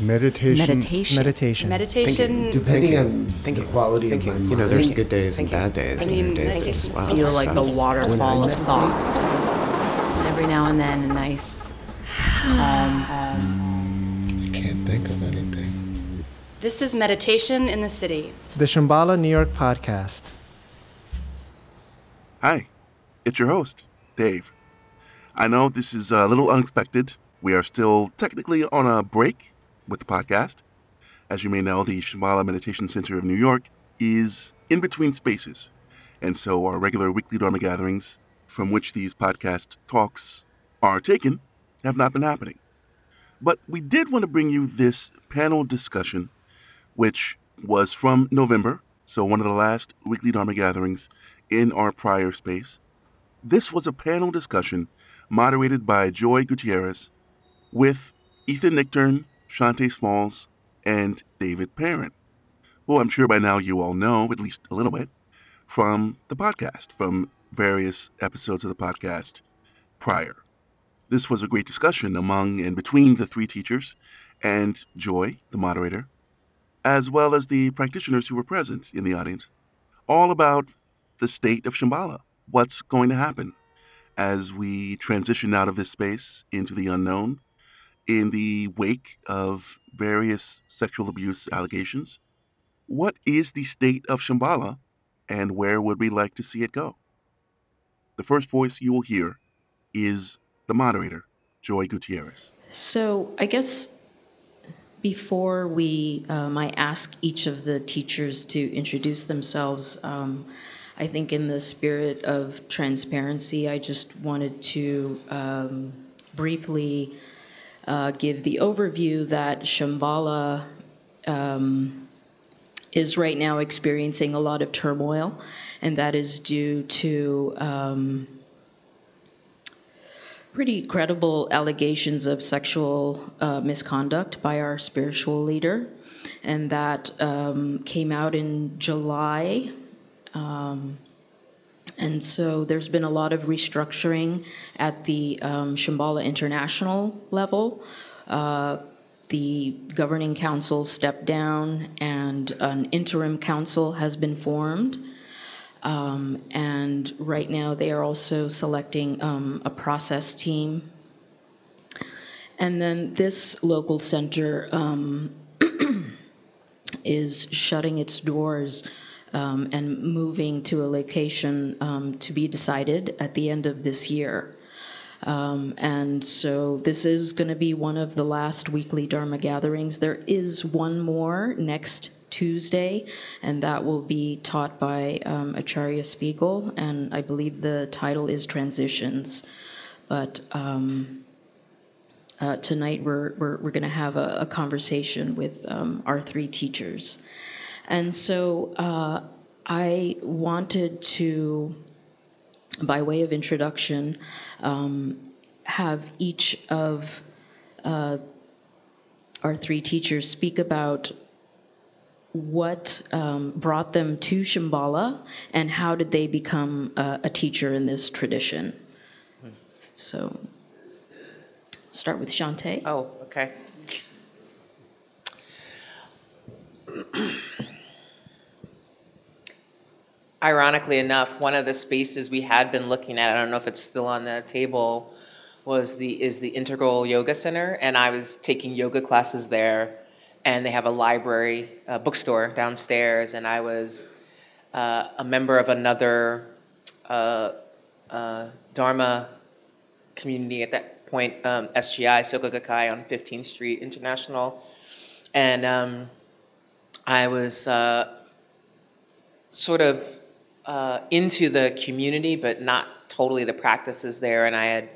Meditation. Meditation. Meditation. Meditation. Depending on Thinking, the quality thinking. of my mind. You know, there's Thinking. good days and bad days. I and mean, your days meditation that- is wow, Feel this like the waterfall of thoughts. And every now and then, a nice calm. I can't think of anything. This is Meditation in the City. The Shambhala New York podcast. Hi, it's your host, Dave. I know this is a little unexpected. We are still technically on a break with the podcast. As you may know, the Shambhala Meditation Center of New York is in between spaces. And so our regular weekly Dharma gatherings, from which these podcast talks are taken, have not been happening. But we did want to bring you this panel discussion, which was from November, so one of the last weekly Dharma gatherings in our prior space. This was a panel discussion moderated by Joy Gutierrez with Ethan Nichtern, Shanté Smalls, and David Perrin. who I'm sure by now you all know, at least a little bit, from the podcast, from various episodes of the podcast prior. This was a great discussion among and between the three teachers and Joy, the moderator, as well as the practitioners who were present in the audience, all about the state of Shambhala, what's going to happen as we transition out of this space into the unknown in the wake of various sexual abuse allegations. What is the state of Shambhala and where would we like to see it go? The first voice you will hear is the moderator, Joy Gutierrez. So I guess before we, um, I ask each of the teachers to introduce themselves. Um, I think in the spirit of transparency, I just wanted to um, briefly uh, give the overview that Shambhala um, is right now experiencing a lot of turmoil, and that is due to um, pretty credible allegations of sexual uh, misconduct by our spiritual leader, and that um, came out in July. Um, and so there's been a lot of restructuring at the um, Shambhala International level. Uh, the governing council stepped down, and an interim council has been formed. Um, and right now, they are also selecting um, a process team. And then this local center um, is shutting its doors um, and moving to a location um, to be decided at the end of this year. Um, and so this is going to be one of the last weekly Dharma gatherings. There is one more next Tuesday, and that will be taught by um, Acharya Spiegel, and I believe the title is Transitions. But um, uh, tonight we're, we're, we're going to have a, a, conversation with um, our three teachers. And so uh, I wanted to, by way of introduction, um, have each of uh, our three teachers speak about what um, brought them to Shambhala and how did they become uh, a teacher in this tradition. So, start with Shanté. Oh, okay. Ironically enough, one of the spaces we had been looking at, I don't know if it's still on the table, was the is the Integral Yoga Center, and I was taking yoga classes there, and they have a library, a bookstore downstairs, and I was uh, a member of another uh, uh, Dharma community at that point, um, SGI, Soka Gakkai on 15th Street International, and um, I was uh, sort of uh, into the community, but not totally the practices there. And I had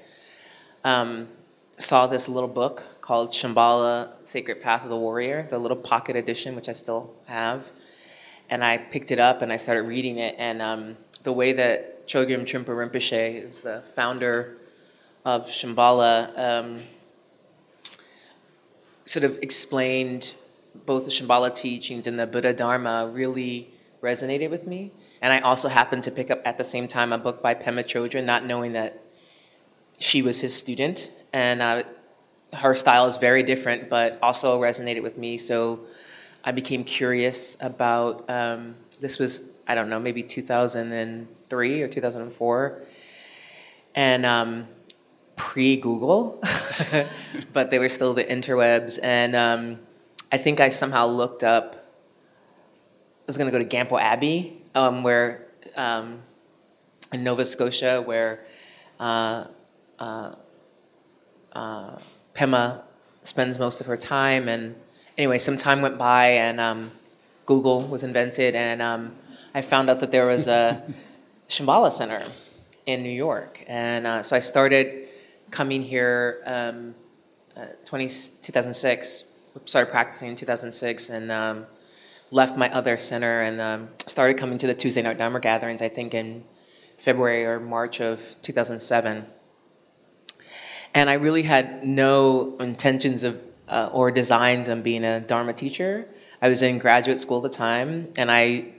um, saw this little book called Shambhala: Sacred Path of the Warrior, the little pocket edition, which I still have. And I picked it up and I started reading it. And um, the way that Chogyam Trungpa Rinpoche, who's the founder of Shambhala, um, sort of explained both the Shambhala teachings and the Buddha Dharma really resonated with me. And I also happened to pick up at the same time a book by Pema Chodron, not knowing that she was his student. And uh, her style is very different, but also resonated with me. So I became curious about um, this was I don't know maybe 2003 or 2004, and um, pre Google, but they were still the interwebs, and um, I think I somehow looked up. I was going to go to Gampo Abbey, um, where um, in Nova Scotia, where uh, uh, uh, Pema spends most of her time. And anyway, some time went by, and um, Google was invented, and um, I found out that there was a Shambhala Center in New York, and uh, so I started coming here um, uh, 20, 2006. Started practicing in 2006, and um, left my other center and um, started coming to the Tuesday night Dharma gatherings. I think in February or March of 2007. And I really had no intentions of uh, or designs on being a Dharma teacher. I was in graduate school at the time, and I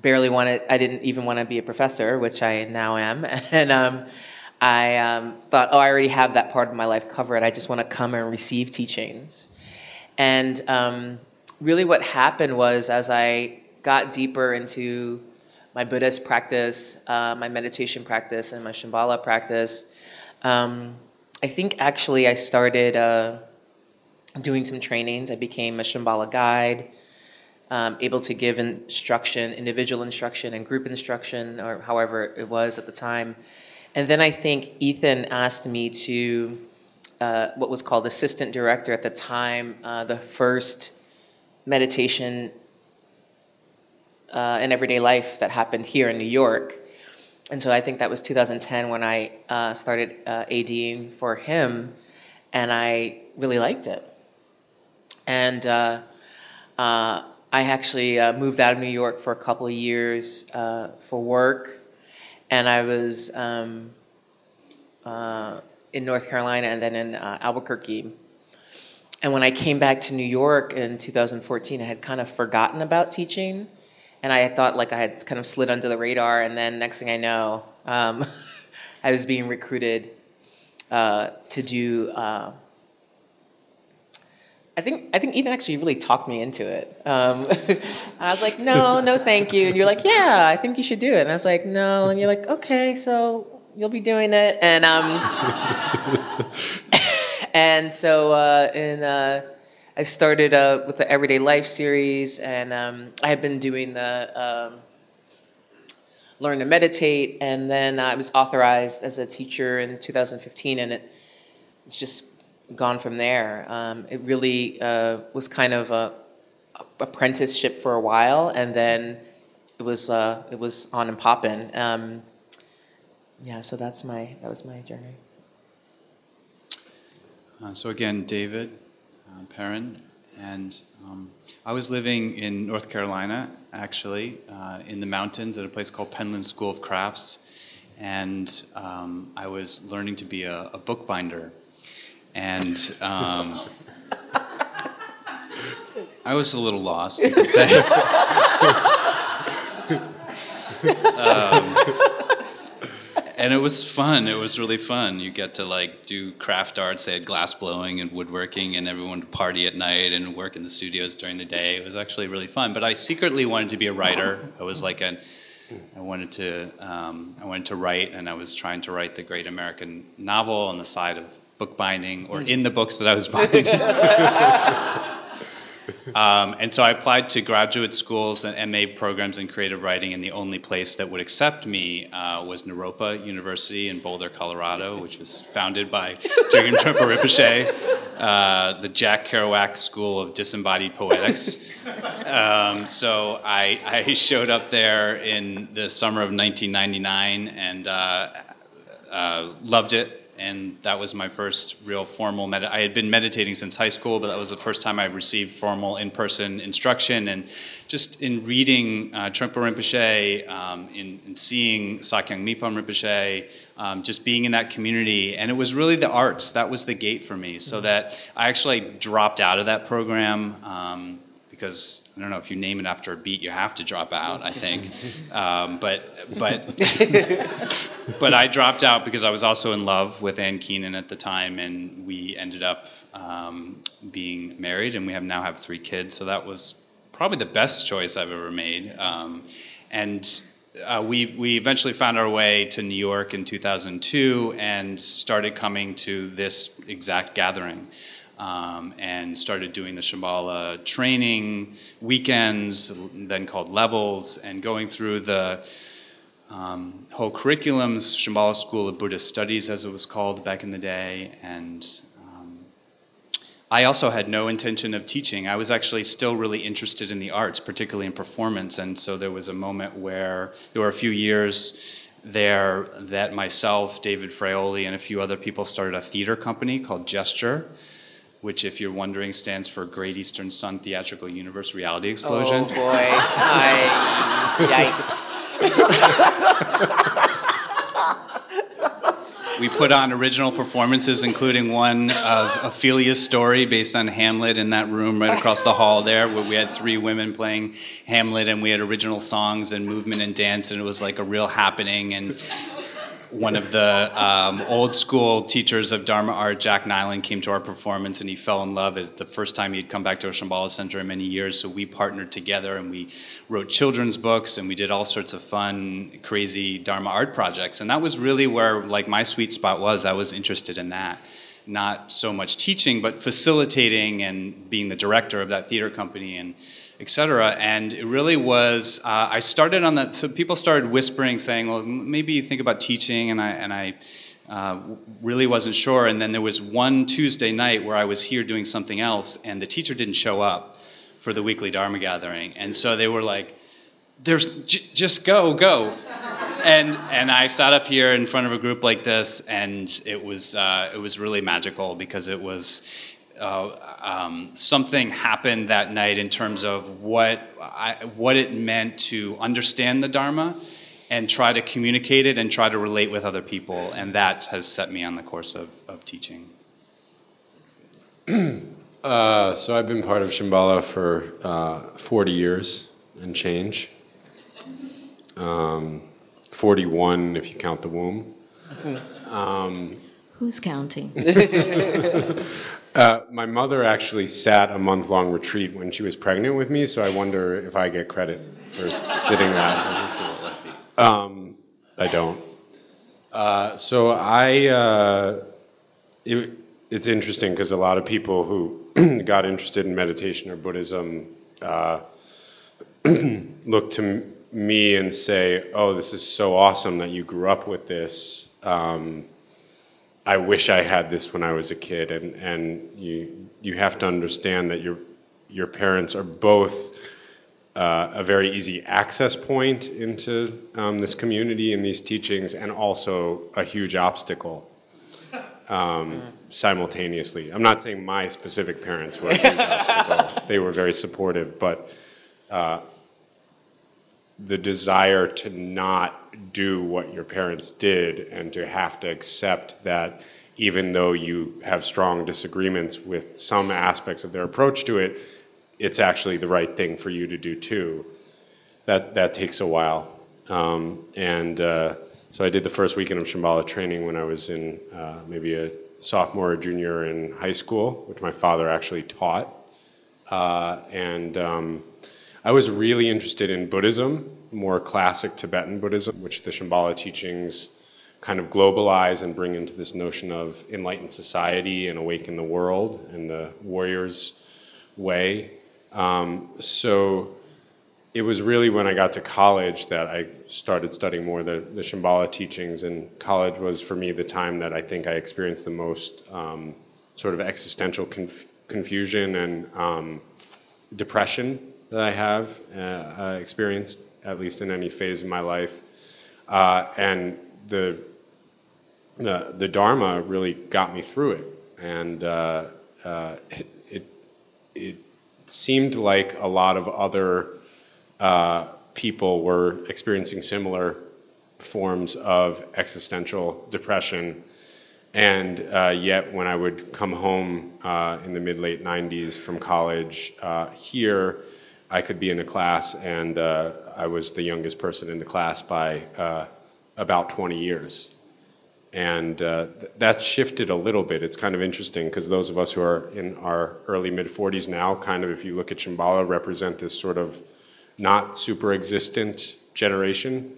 barely wanted, I didn't even want to be a professor, which I now am. And um, I um, thought, oh, I already have that part of my life covered. I just want to come and receive teachings. And um, really, what happened was as I got deeper into my Buddhist practice, uh, my meditation practice, and my Shambhala practice, um, I think actually I started uh, doing some trainings. I became a Shambhala guide, um, able to give instruction, individual instruction, and group instruction, or however it was at the time. And then I think Ethan asked me to, uh, what was called assistant director at the time, uh, the first meditation uh, in everyday life that happened here in New York. And so I think that was 2010 when I uh, started uh, ADing for him, and I really liked it. And uh, uh, I actually uh, moved out of New York for a couple of years uh, for work, and I was um, in North Carolina and then in Albuquerque. And when I came back to New York in 2014, I had kind of forgotten about teaching. And I thought like I had kind of slid under the radar, and then next thing I know, um, I was being recruited uh, to do. Uh, I think I think Ethan actually really talked me into it. Um, I was like, no, no, thank you, and you're like, yeah, I think you should do it, and I was like, no, and you're like, okay, so you'll be doing it, and um, and so uh, in. Uh, I started uh, with the Everyday Life series, and um, I had been doing the um, Learn to Meditate, and then I was authorized as a teacher in 2015, and it, it's just gone from there. Um, it really uh, was kind of a, a, apprenticeship for a while, and then it was uh, it was on and popping. Um, yeah, so that's my that was my journey. Uh, so again, David, uh, Perrin, and um, I was living in North Carolina, actually, uh, in the mountains at a place called Penland School of Crafts, and um, I was learning to be a, a bookbinder, and um, I was a little lost, you could say. And it was fun. It was really fun. You get to like do craft arts. They had glass blowing and woodworking, and everyone would party at night and work in the studios during the day. It was actually really fun. But I secretly wanted to be a writer. I was like a, I wanted to, um, I wanted to write, and I was trying to write the great American novel on the side of bookbinding or in the books that I was buying. Um, and so I applied to graduate schools and MA programs in creative writing, and the only place that would accept me uh, was Naropa University in Boulder, Colorado, which was founded by Chogyam Rinpoche, uh, the Jack Kerouac School of Disembodied Poetics. Um, so I, I, showed up there in the summer of 1999 and uh, uh, loved it and that was my first real formal med- I had been meditating since high school, but that was the first time I received formal in-person instruction. And just in reading uh, Trungpa Rinpoche, um, in, in, seeing Sakyong Mipham Rinpoche, um, just being in that community, and it was really the arts that was the gate for me. So mm-hmm. that I actually dropped out of that program. Um, because I don't know if you name it after a beat, you have to drop out. I think, um, but but but I dropped out because I was also in love with Ann Keenan at the time, and we ended up um, being married, and we have now have three kids. So that was probably the best choice I've ever made. Um, and uh, we we eventually found our way to New York in 2002 and started coming to this exact gathering. Um, and started doing the Shambhala training weekends, then called levels, and going through the um, whole curriculums, Shambhala School of Buddhist Studies, as it was called back in the day. And um, I also had no intention of teaching. I was actually still really interested in the arts, particularly in performance. And so there was a moment where there were a few years there that myself, David Fraioli, and a few other people started a theater company called Gesture which, if you're wondering, stands for Great Eastern Sun Theatrical Universe Reality oh, Explosion. Oh boy! I, yikes! we put on original performances, including one of Ophelia's story based on Hamlet in that room right across the hall there, where we had three women playing Hamlet, and we had original songs and movement and dance, and it was like a real happening. And one of the um, old school teachers of Dharma art, Jack Nyland, came to our performance and he fell in love. It's the first time he'd come back to Shambhala Center in many years. So we partnered together and we wrote children's books and we did all sorts of fun, crazy Dharma art projects. And that was really where like my sweet spot was. I was interested in that. Not so much teaching, but facilitating and being the director of that theater company and etc. And it really was. Uh, I started on that. So people started whispering, saying, "Well, maybe you think about teaching," and I and I. Uh, really wasn't sure, and then there was one Tuesday night where I was here doing something else, and the teacher didn't show up for the weekly Dharma gathering, and so they were like, "There's j- just go, go," and and I sat up here in front of a group like this, and it was uh, it was really magical because it was uh, um, something happened that night in terms of what I, what it meant to understand the Dharma and try to communicate it and try to relate with other people, and that has set me on the course of, of teaching. uh, so I've been part of Shambhala for uh, 40 years and change. Um, 41 if you count the womb. Um, Who's counting? uh, my mother actually sat a month long retreat when she was pregnant with me, so I wonder if I get credit for sitting that. Um, I don't. Uh, so I, uh, it, it's interesting because a lot of people who got interested in meditation or Buddhism uh, look to me and say, "Oh, this is so awesome that you grew up with this." Um, I wish I had this when I was a kid, and and you you have to understand that your your parents are both uh, a very easy access point into um, this community and these teachings, and also a huge obstacle um, simultaneously. I'm not saying my specific parents were a huge obstacle; they were very supportive, but. Uh, the desire to not do what your parents did and to have to accept that even though you have strong disagreements with some aspects of their approach to it, it's actually the right thing for you to do too. That that takes a while, um, and uh, so I did the first weekend of Shambhala training when I was in uh, maybe a sophomore or junior in high school, which my father actually taught, uh, and. Um, I was really interested in Buddhism, more classic Tibetan Buddhism, which the Shambhala teachings kind of globalize and bring into this notion of enlightened society and awaken the world and the warrior's way. Um, so it was really when I got to college that I started studying more the, the Shambhala teachings, and college was for me the time that I think I experienced the most um, sort of existential conf- confusion and um, depression that I have uh, uh, experienced, at least in any phase of my life. Uh, and the, the, the Dharma really got me through it. And uh, uh, it, it, it, seemed like a lot of other uh, people were experiencing similar forms of existential depression. And uh, yet, when I would come home uh, in the mid late 90s from college here, I could be in a class, and uh, I was the youngest person in the class by uh, about 20 years. And uh, th- shifted a little bit. It's kind of interesting because those of us who are in our early mid 40s now, kind of, if you look at Shambhala, represent this sort of not super existent generation.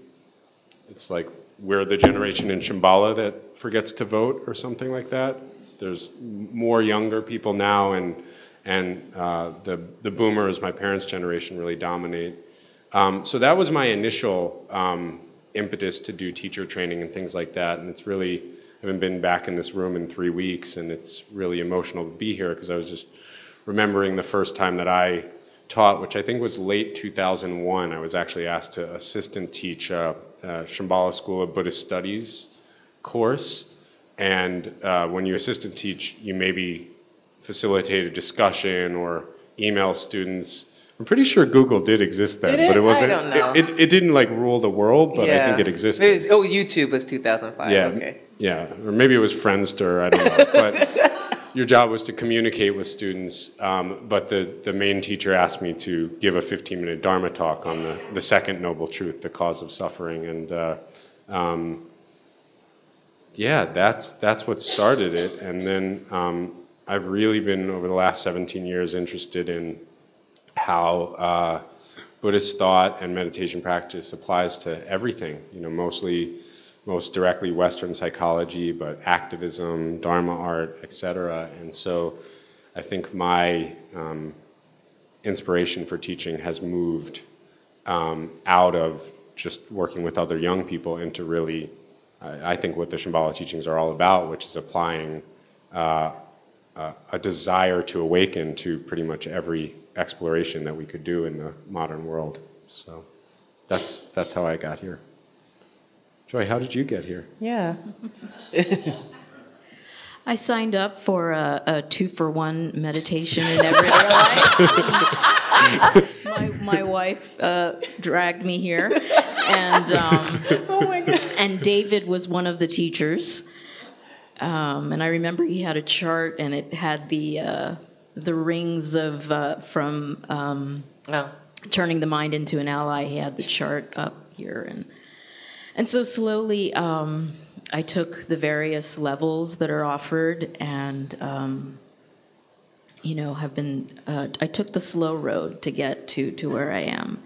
It's like we're the generation in Shambhala that forgets to vote or something like that. There's more younger people now, and and uh, the the boomers, my parents' generation, really dominate. Um, so that was my initial um, impetus to do teacher training and things like that. And it's really I haven't been back in this room in three weeks, and it's really emotional to be here because I was just remembering the first time that I taught, which I think was late 2001. I was actually asked to assistant teach a, a Shambhala School of Buddhist Studies course. And uh, when you assistant teach, you maybe facilitate a discussion or email students. I'm pretty sure Google did exist then, Did it? but it wasn't. don't know. It, it, it didn't like rule the world, but I think it existed. was- oh, YouTube was 2005. Yeah, Okay. yeah, or maybe it was Friendster. I don't know. But your job was to communicate with students. Um, but the the main teacher asked me to give a 15 minute Dharma talk on the the second noble truth, the cause of suffering, and uh, um, yeah, that's that's what started it. And then um, I've really been over the last 17 years interested in how. Uh, Buddhist thought and meditation practice applies to everything, you know, mostly, most directly Western psychology, but activism, Dharma art, etc. And so I think my um, inspiration for teaching has moved um, out of just working with other young people into really, I, I think, what the Shambhala teachings are all about, which is applying uh, uh, a desire to awaken to pretty much every exploration that we could do in the modern world. So that's that's how I got here. Joy, how did you get here? Yeah. I signed up for a, a two for one meditation in everyday life. my, my wife uh, dragged me here, and um, oh my God. and David was one of the teachers. Um, and I remember he had a chart, and it had the uh, the rings of uh, from um, Oh. turning the mind into an ally. He had the chart up here, and and so slowly um, I took the various levels that are offered, and um, you know have been. Uh, I took the slow road to get to to where I am,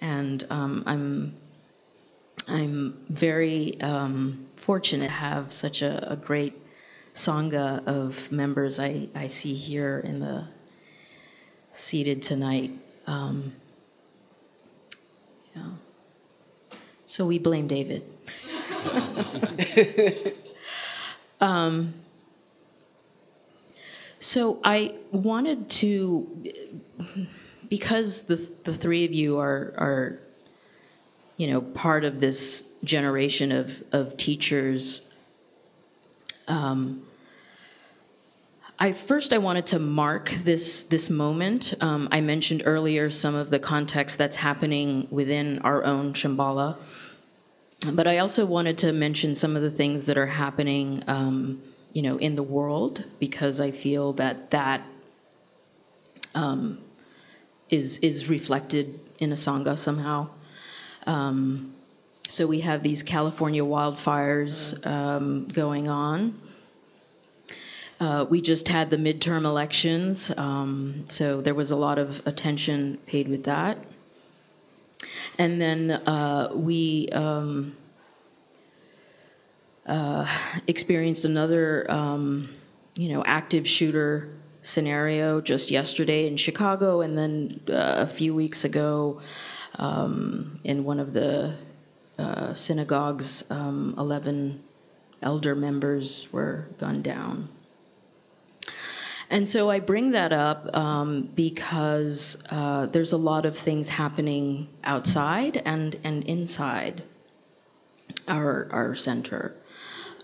and um, I'm I'm very um, fortunate to have such a, a great sangha of members I, I see here in the seated tonight. Um, yeah. So we blame David. um, so I wanted to, because the the three of you are are, you know, part of this generation of of teachers. Um, I first I wanted to mark this this moment. Um, I mentioned earlier some of the context that's happening within our own Shambhala, but I also wanted to mention some of the things that are happening, um, you know, in the world because I feel that that um, is is reflected in a sangha somehow. Um, so we have these California wildfires um, going on. Uh, we just had the midterm elections, um, so there was a lot of attention paid with that. And then uh, we um, uh, experienced another, um, you know, active shooter scenario just yesterday in Chicago, and then uh, a few weeks ago um, in one of the uh, synagogues, um, 11 elder members were gunned down. And so I bring that up um, because uh, there's a lot of things happening outside and, and inside our, our center.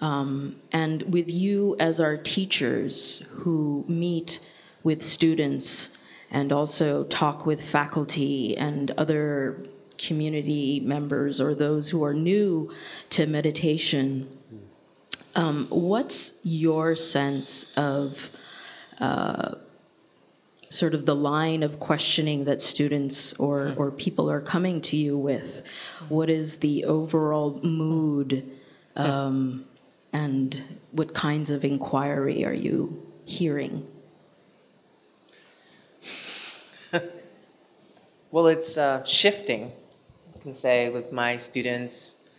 Um, and with you as our teachers who meet with students and also talk with faculty and other community members or those who are new to meditation, Um, what's your sense of uh, sort of the line of questioning that students or, or people are coming to you with? What is the overall mood um, and what kinds of inquiry are you hearing? Well, it's uh, shifting, I can say, with my students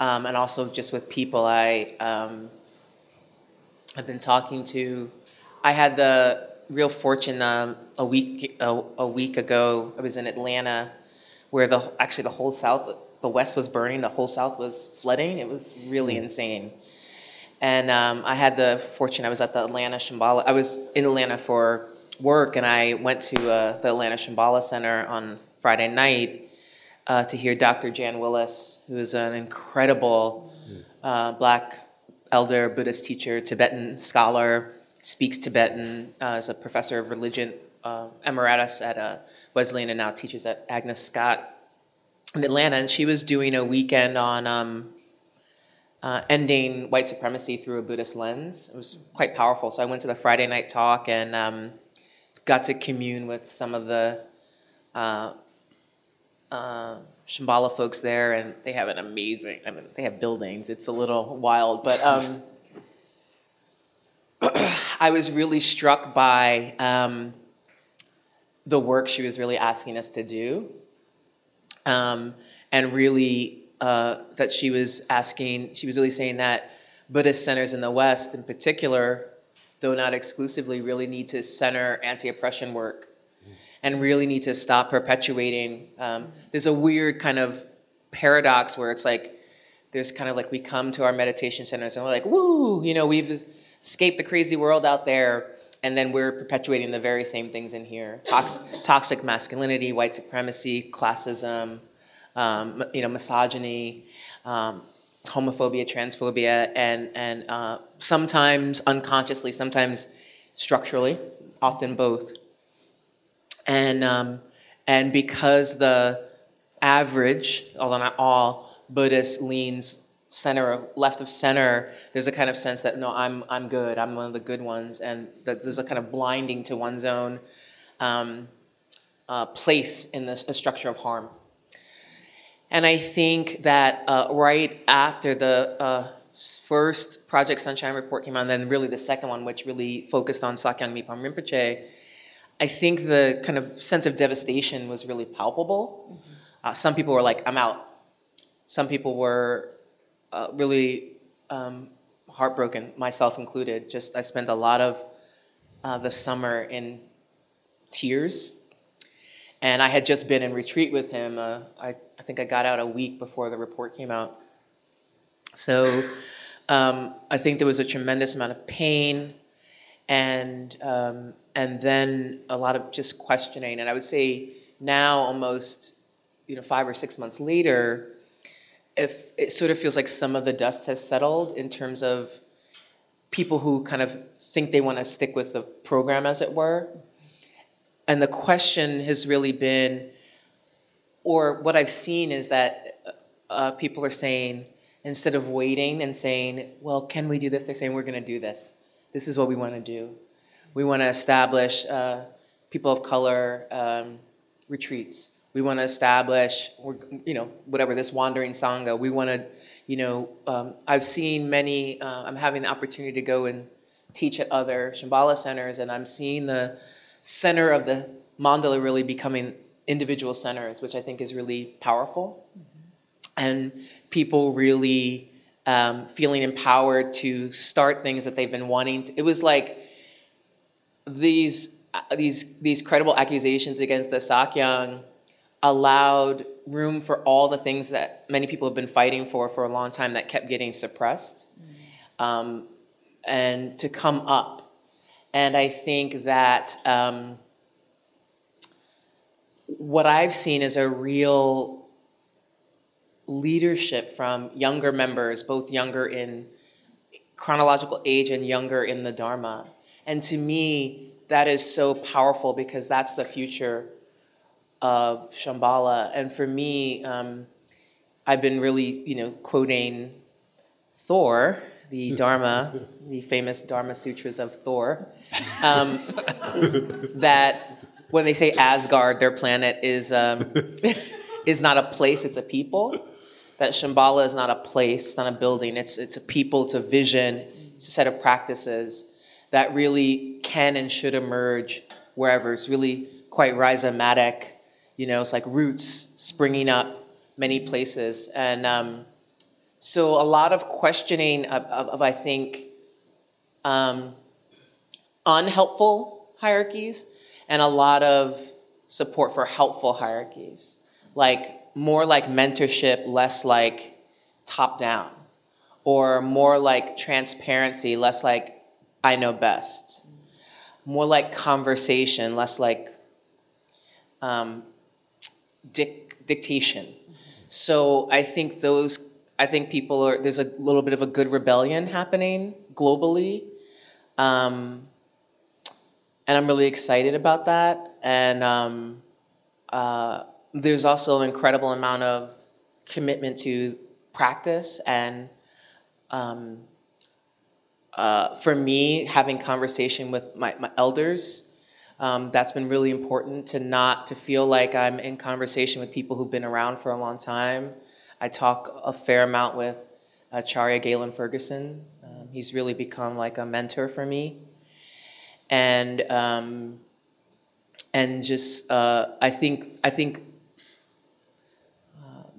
um, and also just with people I um, have been talking to. I had the real fortune um, a week a, a week ago. I was in Atlanta, where the actually the whole South, the West was burning, the whole South was flooding. It was really insane. And um, I had the fortune. I was at the Atlanta Shambhala. I was in Atlanta for work, and I went to uh, the Atlanta Shambhala Center on Friday night uh, to hear Dr. Jan Willis, who is an incredible uh, Black elder, Buddhist teacher, Tibetan scholar, speaks Tibetan, uh, is a professor of religion uh, emeritus at uh, Wesleyan, and now teaches at Agnes Scott in Atlanta. And she was doing a weekend on. Um, uh, ending white supremacy through a Buddhist lens. It was quite powerful. So I went to the Friday night talk and um, got to commune with some of the uh, uh, Shambhala folks there, and they have an amazing. I mean, they have buildings. It's a little wild, but um, I was really struck by um, the work she was really asking us to do, um, and really uh, that she was asking. She was really saying that Buddhist centers in the West, in particular, though not exclusively, really need to center anti-oppression work and really need to stop perpetuating. Um, there's a weird kind of paradox where it's like there's kind of like we come to our meditation centers and we're like, woo, you know, we've escaped the crazy world out there, and then we're perpetuating the very same things in here: Tox- toxic masculinity, white supremacy, classism, um, you know, misogyny. Um, homophobia, transphobia, and and uh, sometimes unconsciously, sometimes structurally, often both. And um, and because the average, although not all, Buddhist leans center of left of center, there's a kind of sense that no, I'm I'm good, I'm one of the good ones, and that there's a kind of blinding to one's own um, uh, place in the structure of harm. And I think that uh, right after the uh, first Project Sunshine report came out, and then really the second one, which really focused on Sakyong Mipham Rinpoche, I think the kind of sense of devastation was really palpable. Uh, some people were like, I'm out. Some people were uh, really um, heartbroken, myself included. Just I spent a lot of uh, the summer in tears. And I had just been in retreat with him. Uh, I, I think I got out a week before the report came out. So um, I think there was a tremendous amount of pain and, um, and then a lot of just questioning. And I would say now, almost you know, five or six months later, if it sort of feels like some of the dust has settled in terms of people who kind of think they want to stick with the program, as it were. And the question has really been, or what I've seen is that uh, people are saying, instead of waiting and saying, well, can we do this? They're saying, we're going to do this. This is what we want to do. We want to establish uh, people of color um, retreats. We want to establish, or, you know, whatever this wandering sangha. We want to, you know, um, I've seen many. Uh, I'm having the opportunity to go and teach at other Shambhala centers, and I'm seeing the center of the mandala really becoming individual centers, which I think is really powerful, and people really um, feeling empowered to start things that they've been wanting. To, it was like these these these credible accusations against the Sakyong allowed room for all the things that many people have been fighting for for a long time that kept getting suppressed um, and to come up and i think that um, what i've seen is a real leadership from younger members both younger in chronological age and younger in the dharma and to me that is so powerful because that's the future of Shambhala. And for me, um, I've been really, you know, quoting Thor, the Dharma, the famous Dharma Sutras of Thor, um, that when they say Asgard, their planet is um, is not a place; it's a people. That Shambhala is not a place, it's not a building. It's it's a people, it's a vision, it's a set of practices that really can and should emerge wherever. It's really quite rhizomatic. You know, it's like roots springing up many places, and um, so a lot of questioning of, of, of I think, um, unhelpful hierarchies, and a lot of support for helpful hierarchies, like more like mentorship, less like top down, or more like transparency, less like I know best, more like conversation, less like um, dic- dictation. So I think those, I think people are, there's a little bit of a good rebellion happening globally. Um, and I'm really excited about that. And um, uh, there's also an incredible amount of commitment to practice. And um, uh, for me having conversation with my, my elders um, that's been really important to not to feel like i'm in conversation with people who've been around for a long time. I talk a fair amount with acharya Gaylon Ferguson. Um, he's really become like a mentor for me and um, and just uh, i think i think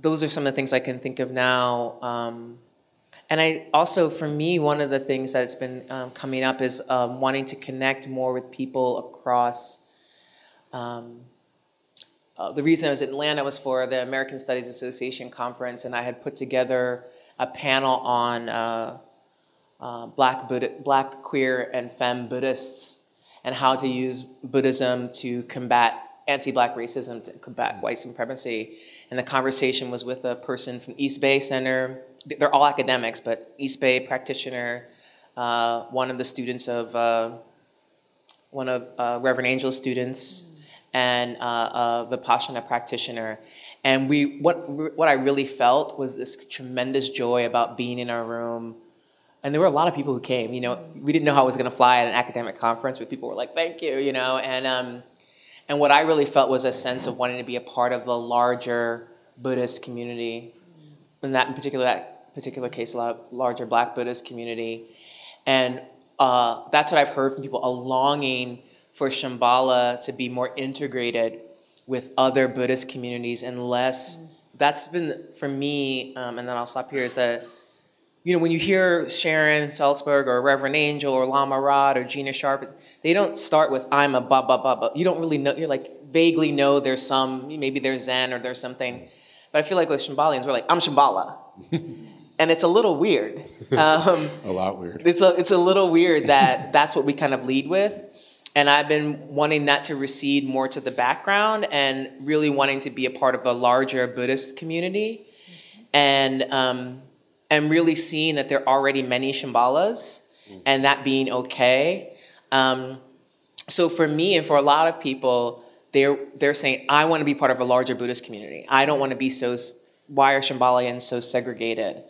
those are some of the things I can think of now. Um, and I also, for me, one of the things that's been um, coming up is um, wanting to connect more with people across. Um, uh, the reason I was in Atlanta was for the American Studies Association conference, and I had put together a panel on uh, uh, black, Buddha, black, queer, and femme Buddhists, and how to use Buddhism to combat anti-black racism, to combat white supremacy and the conversation was with a person from East Bay Center. They're all academics, but East Bay practitioner, uh, one of the students of uh, one of uh, Reverend Angel's students, and uh, a Vipassana practitioner. And we, what what I really felt was this tremendous joy about being in our room. And there were a lot of people who came. You know, we didn't know how it was going to fly at an academic conference, but people were like, "Thank you," you know, and. Um, and what I really felt was a sense of wanting to be a part of the larger Buddhist community. In that in particular that particular case, a larger Black Buddhist community, and uh, that's what I've heard from people: a longing for Shambhala to be more integrated with other Buddhist communities, and less. That's been for me, um, and then I'll stop here. Is that you know when you hear Sharon Salzberg or Reverend Angel or Lama Rod or Gina Sharpe they don't start with I'm a ba ba ba ba. You don't really know. You're like vaguely know there's some maybe there's Zen or there's something. But I feel like with Shambhalians, we're like I'm Shambhala, and it's a little weird. Um, a lot weird. It's a it's a little weird that that's what we kind of lead with. And I've been wanting that to recede more to the background and really wanting to be a part of a larger Buddhist community. And, um, and really seeing that there are already many Shambhalas and that being okay. Um, so for me and for a lot of people, they're they're saying, I want to be part of a larger Buddhist community. I don't want to be so. Why are Shambhalians so segregated?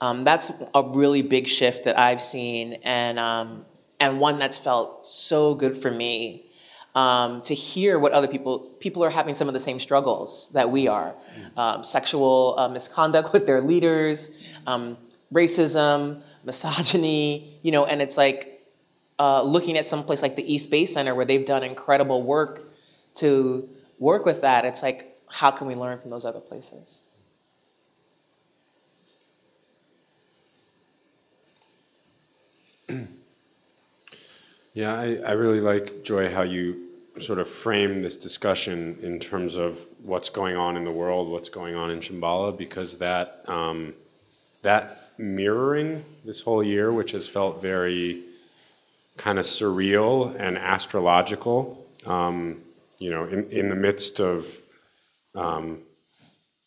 Um, that's a really big shift that I've seen, and um, and one that's felt so good for me um, to hear what other people people are having some of the same struggles that we are, um, sexual uh, misconduct with their leaders, um, racism, misogyny, you know, and it's like uh, looking at some place like the East Bay Center where they've done incredible work to work with that, it's like, how can we learn from those other places? Yeah, I, I really like, Joy, how you sort of frame this discussion in terms of what's going on in the world, what's going on in Shambhala, because that, um, that mirroring this whole year, which has felt very kind of surreal and astrological. Um, you know, in, in the midst of um,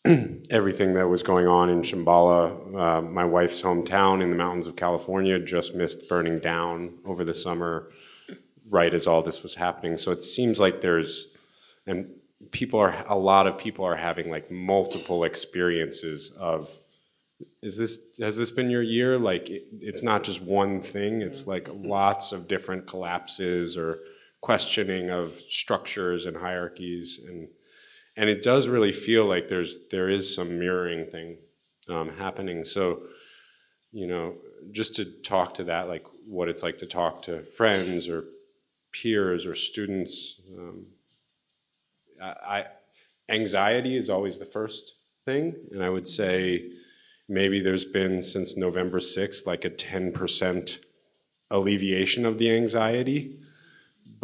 everything that was going on in Shambhala, uh, my wife's hometown in the mountains of California just missed burning down over the summer, right as all this was happening. So it seems like there's, and people are, a lot of people are having like multiple experiences of is this has this been your year? Like it, it's not just one thing. It's like lots of different collapses or questioning of structures and hierarchies, and and it does really feel like there's there is some mirroring thing um, happening. So you know, just to talk to that, like what it's like to talk to friends or peers or students. Um, I, anxiety is always the first thing, and I would say maybe there's been since November 6th like a 10% alleviation of the anxiety.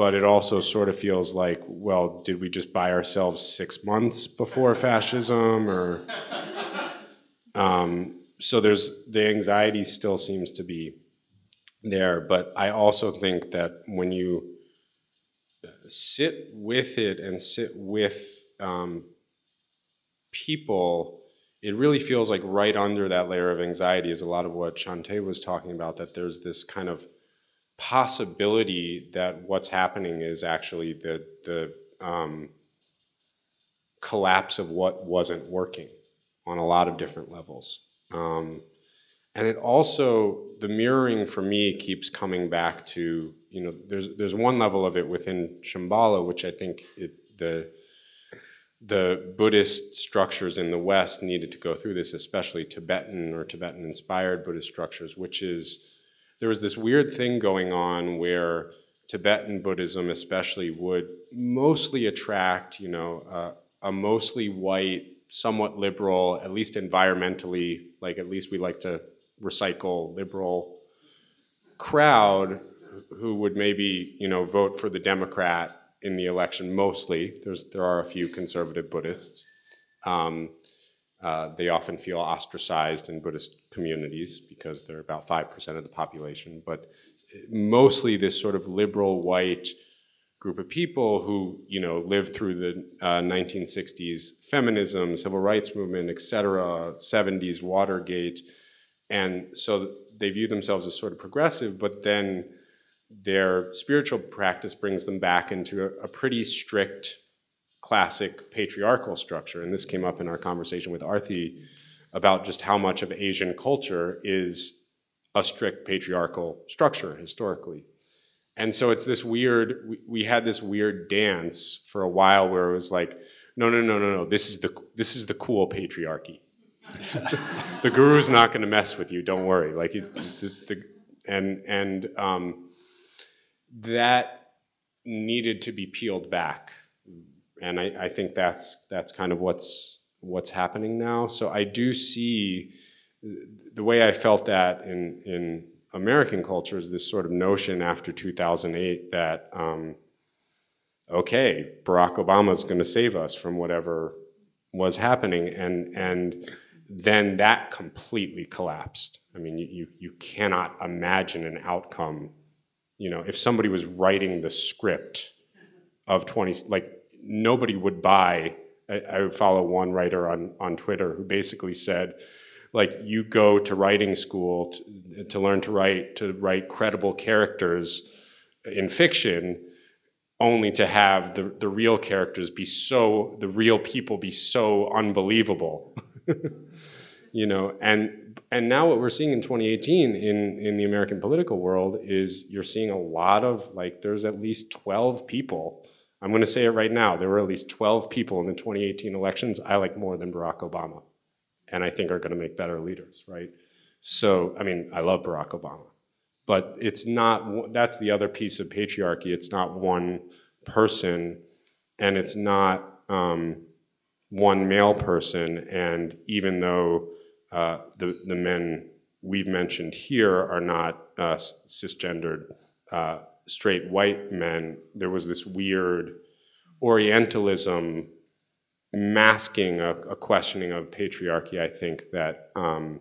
But it also sort of feels like, well, did we just buy ourselves six months before fascism? Or um, so there's the anxiety still seems to be there. But I also think that when you sit with it and sit with um, people it really feels like right under that layer of anxiety is a lot of what Shanté was talking about, that there's this kind of possibility that what's happening is actually the, the um, collapse of what wasn't working on a lot of different levels. Um, and it also, the mirroring for me keeps coming back to, you know, there's, there's one level of it within Shambhala, which I think it, the, the Buddhist structures in the West needed to go through this, especially Tibetan or Tibetan inspired Buddhist structures, which is there was this weird thing going on where Tibetan Buddhism, especially, would mostly attract, you know, uh, a mostly white, somewhat liberal, at least environmentally, like at least we like to recycle liberal crowd who would maybe, you know, vote for the Democrat in the election mostly. There's, there are a few conservative Buddhists. Um, uh, they often feel ostracized in Buddhist communities because they're about 5% of the population. But mostly this sort of liberal white group of people who you know lived through the uh, 1960s feminism, civil rights movement, et cetera, 70s Watergate. And so they view themselves as sort of progressive, but then their spiritual practice brings them back into a, a, pretty strict classic patriarchal structure. And this came up in our conversation with Arthi about just how much of Asian culture is a strict patriarchal structure historically. And so it's this weird, we, we had this weird dance for a while where it was like, no, no, no, no, no, this is the, this is the cool patriarchy. the guru's not going to mess with you. Don't worry. Like, the, and and um, that needed to be peeled back. And I, I think that's, that's kind of what's, what's happening now. So I do see the way I felt that in, in American culture is this sort of notion after 2008 that, um, okay, Barack Obama is going to save us from whatever was happening. And, and then that completely collapsed. I mean, you, you, cannot imagine an outcome you know, if somebody was writing the script of 20, like nobody would buy, I, I follow one writer on, on Twitter who basically said, like you go to writing school to, to learn to write, to write credible characters in fiction, only to have the, the real characters be so, the real people be so unbelievable. you know, and and now what we're seeing in 2018 in, in the American political world is you're seeing a lot of like there's at least 12 people. I'm going to say it right now. There were at least 12 people in the 2018 elections I like more than Barack Obama, and I think are going to make better leaders, right? So I mean, I love Barack Obama, but it's not. That's the other piece of patriarchy. It's not one person, and it's not um, one male person. And even though uh, the, the men we've mentioned here are not uh, cisgendered uh, straight white men. There was this weird Orientalism masking a, a questioning of patriarchy, I think, that um,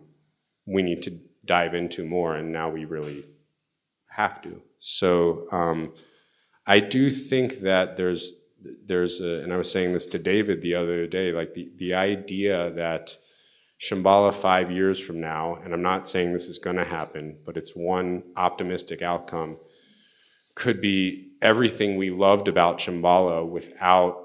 we need to dive into more, and now we really have to. So um, I do think that there's there's a, and I was saying this to David the other day, like the, the idea that Shambhala five years from now, and I'm not saying this is going to happen, but it's one optimistic outcome, could be everything we loved about Shambhala without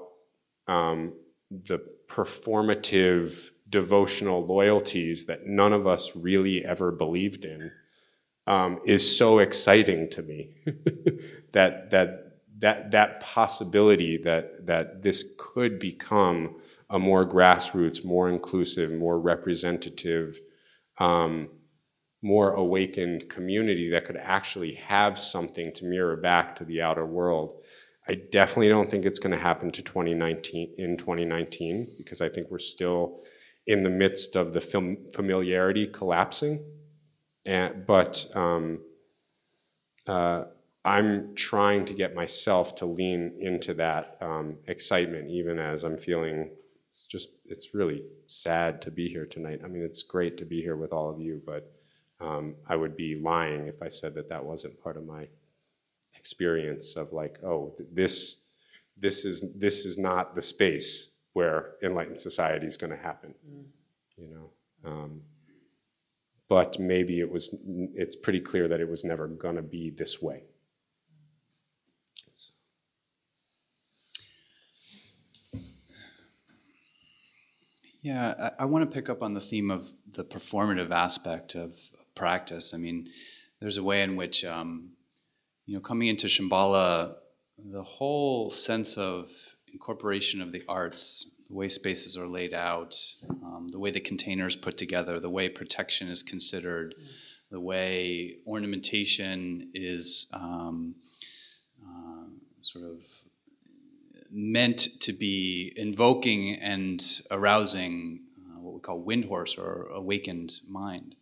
um, the performative devotional loyalties that none of us really ever believed in um, is so exciting to me. That that that that possibility that that this could become a more grassroots, more inclusive, more representative, um, more awakened community that could actually have something to mirror back to the outer world. I definitely don't think it's going to happen to 2019 in 2019 because I think we're still in the midst of the fam- familiarity collapsing. And, but um, uh, I'm trying to get myself to lean into that um, excitement, even as I'm feeling it's just it's really sad to be here tonight. I mean, it's great to be here with all of you, but um, I would be lying if I said that that wasn't part of my experience of like, oh, th- this this is this is not the space where enlightened society is going to happen, you know. Um, but maybe it was. It's pretty clear that it was never going to be this way. Yeah, I, I want to pick up on the theme of the performative aspect of practice. I mean, there's a way in which, um, you know, coming into Shambhala, the whole sense of incorporation of the arts, the way spaces are laid out, um, the way the containers put together, the way protection is considered, the way ornamentation is um, uh, sort of meant to be invoking and arousing uh, what we call wind horse or awakened mind.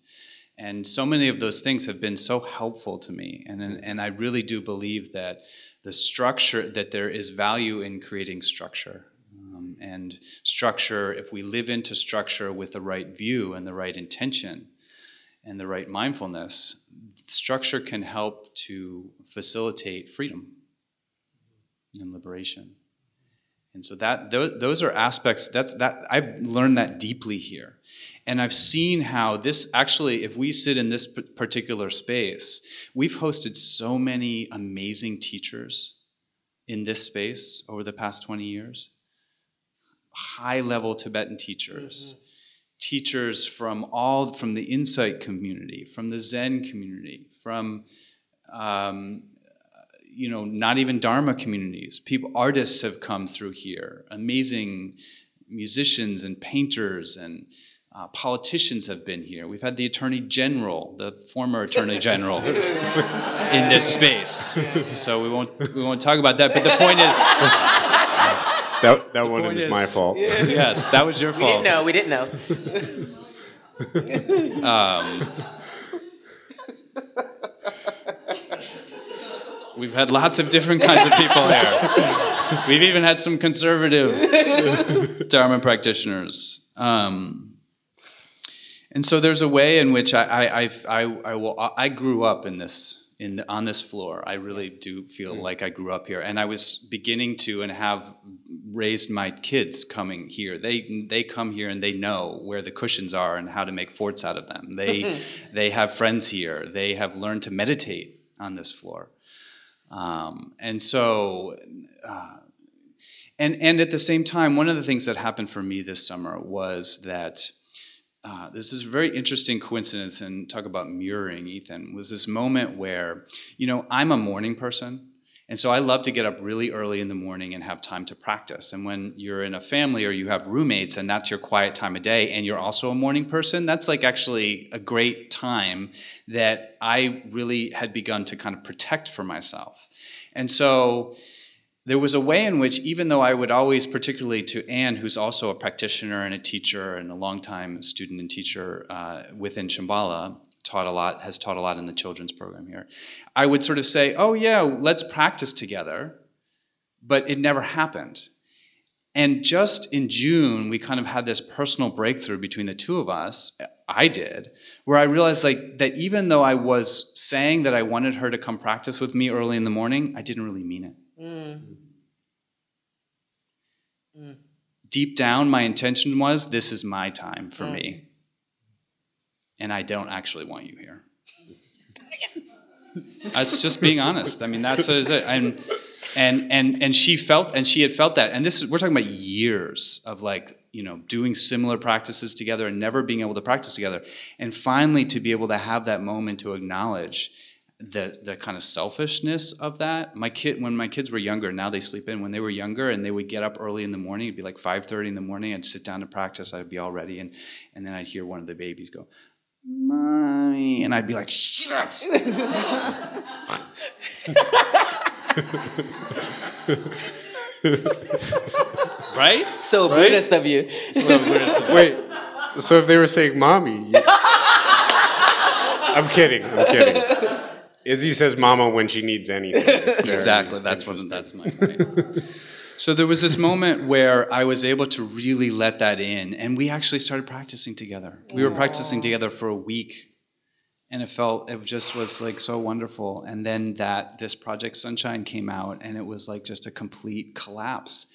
And so many of those things have been so helpful to me. And, and I really do believe that the structure, that there is value in creating structure. Um, and structure, if we live into structure with the right view and the right intention and the right mindfulness, structure can help to facilitate freedom and liberation. And so that those, those are aspects that's that I've learned that deeply here. And I've seen how this actually, if we sit in this particular space, we've hosted so many amazing teachers in this space over the past 20 years. High level Tibetan teachers, mm-hmm. teachers from all, from the Insight community, from the Zen community, from um, you know, not even Dharma communities. People, artists have come through here. Amazing musicians and painters and uh, politicians have been here. We've had the Attorney General, the former Attorney General, in this space. So we won't we won't talk about that. But the point is. That, that one is, is my fault. Yes, that was your fault. We didn't know. We didn't know. um, We've had lots of different kinds of people here. We've even had some conservative Dharma practitioners. Um, and so there's a way in which I, I, I, I, I will, I grew up in this, in the, on this floor. I really yes. do feel mm. like I grew up here. And I was beginning to and have raised my kids coming here. They, they come here and they know where the cushions are and how to make forts out of them. They, they have friends here. They have learned to meditate on this floor. Um, and so, uh, and and at the same time, one of the things that happened for me this summer was that uh, this is a very interesting coincidence, and talk about mirroring, Ethan. Was this moment where, you know, I'm a morning person. And so I love to get up really early in the morning and have time to practice. And when you're in a family or you have roommates and that's your quiet time of day and you're also a morning person, that's like actually a great time that I really had begun to kind of protect for myself. And so there was a way in which, even though I would always, particularly to Anne, who's also a practitioner and a teacher and a longtime student and teacher uh, within Shambhala, taught a lot, has taught a lot in the children's program here. I would sort of say, oh, yeah, let's practice together. But it never happened. And just in June, we kind of had this personal breakthrough between the two of us. I did, where I realized like that even though I was saying that I wanted her to come practice with me early in the morning, I didn't really mean it. Mm. Mm. Deep down, my intention was this is my time for mm. me and I don't actually want you here. That's just being honest. I mean, that's what it is. And and and and she felt and she had felt that and this is we're talking about years of like you know doing similar practices together and never being able to practice together and finally to be able to have that moment to acknowledge the the kind of selfishness of that my kid when my kids were younger now they sleep in when they were younger and they would get up early in the morning it'd be like 5.30 in the morning i'd sit down to practice i'd be all ready and and then i'd hear one of the babies go mommy and i'd be like shut right So Right? Buddhist of you. Wait, so if they were saying mommy, you- I'm kidding. I'm kidding. Izzy says mama when she needs anything. Exactly that's what that's my point. So there was this moment where i was able to really let that in and we actually started practicing together. We were practicing together for a week and it felt it just was like so wonderful. And then that this project sunshine came out and it was like just a complete collapse.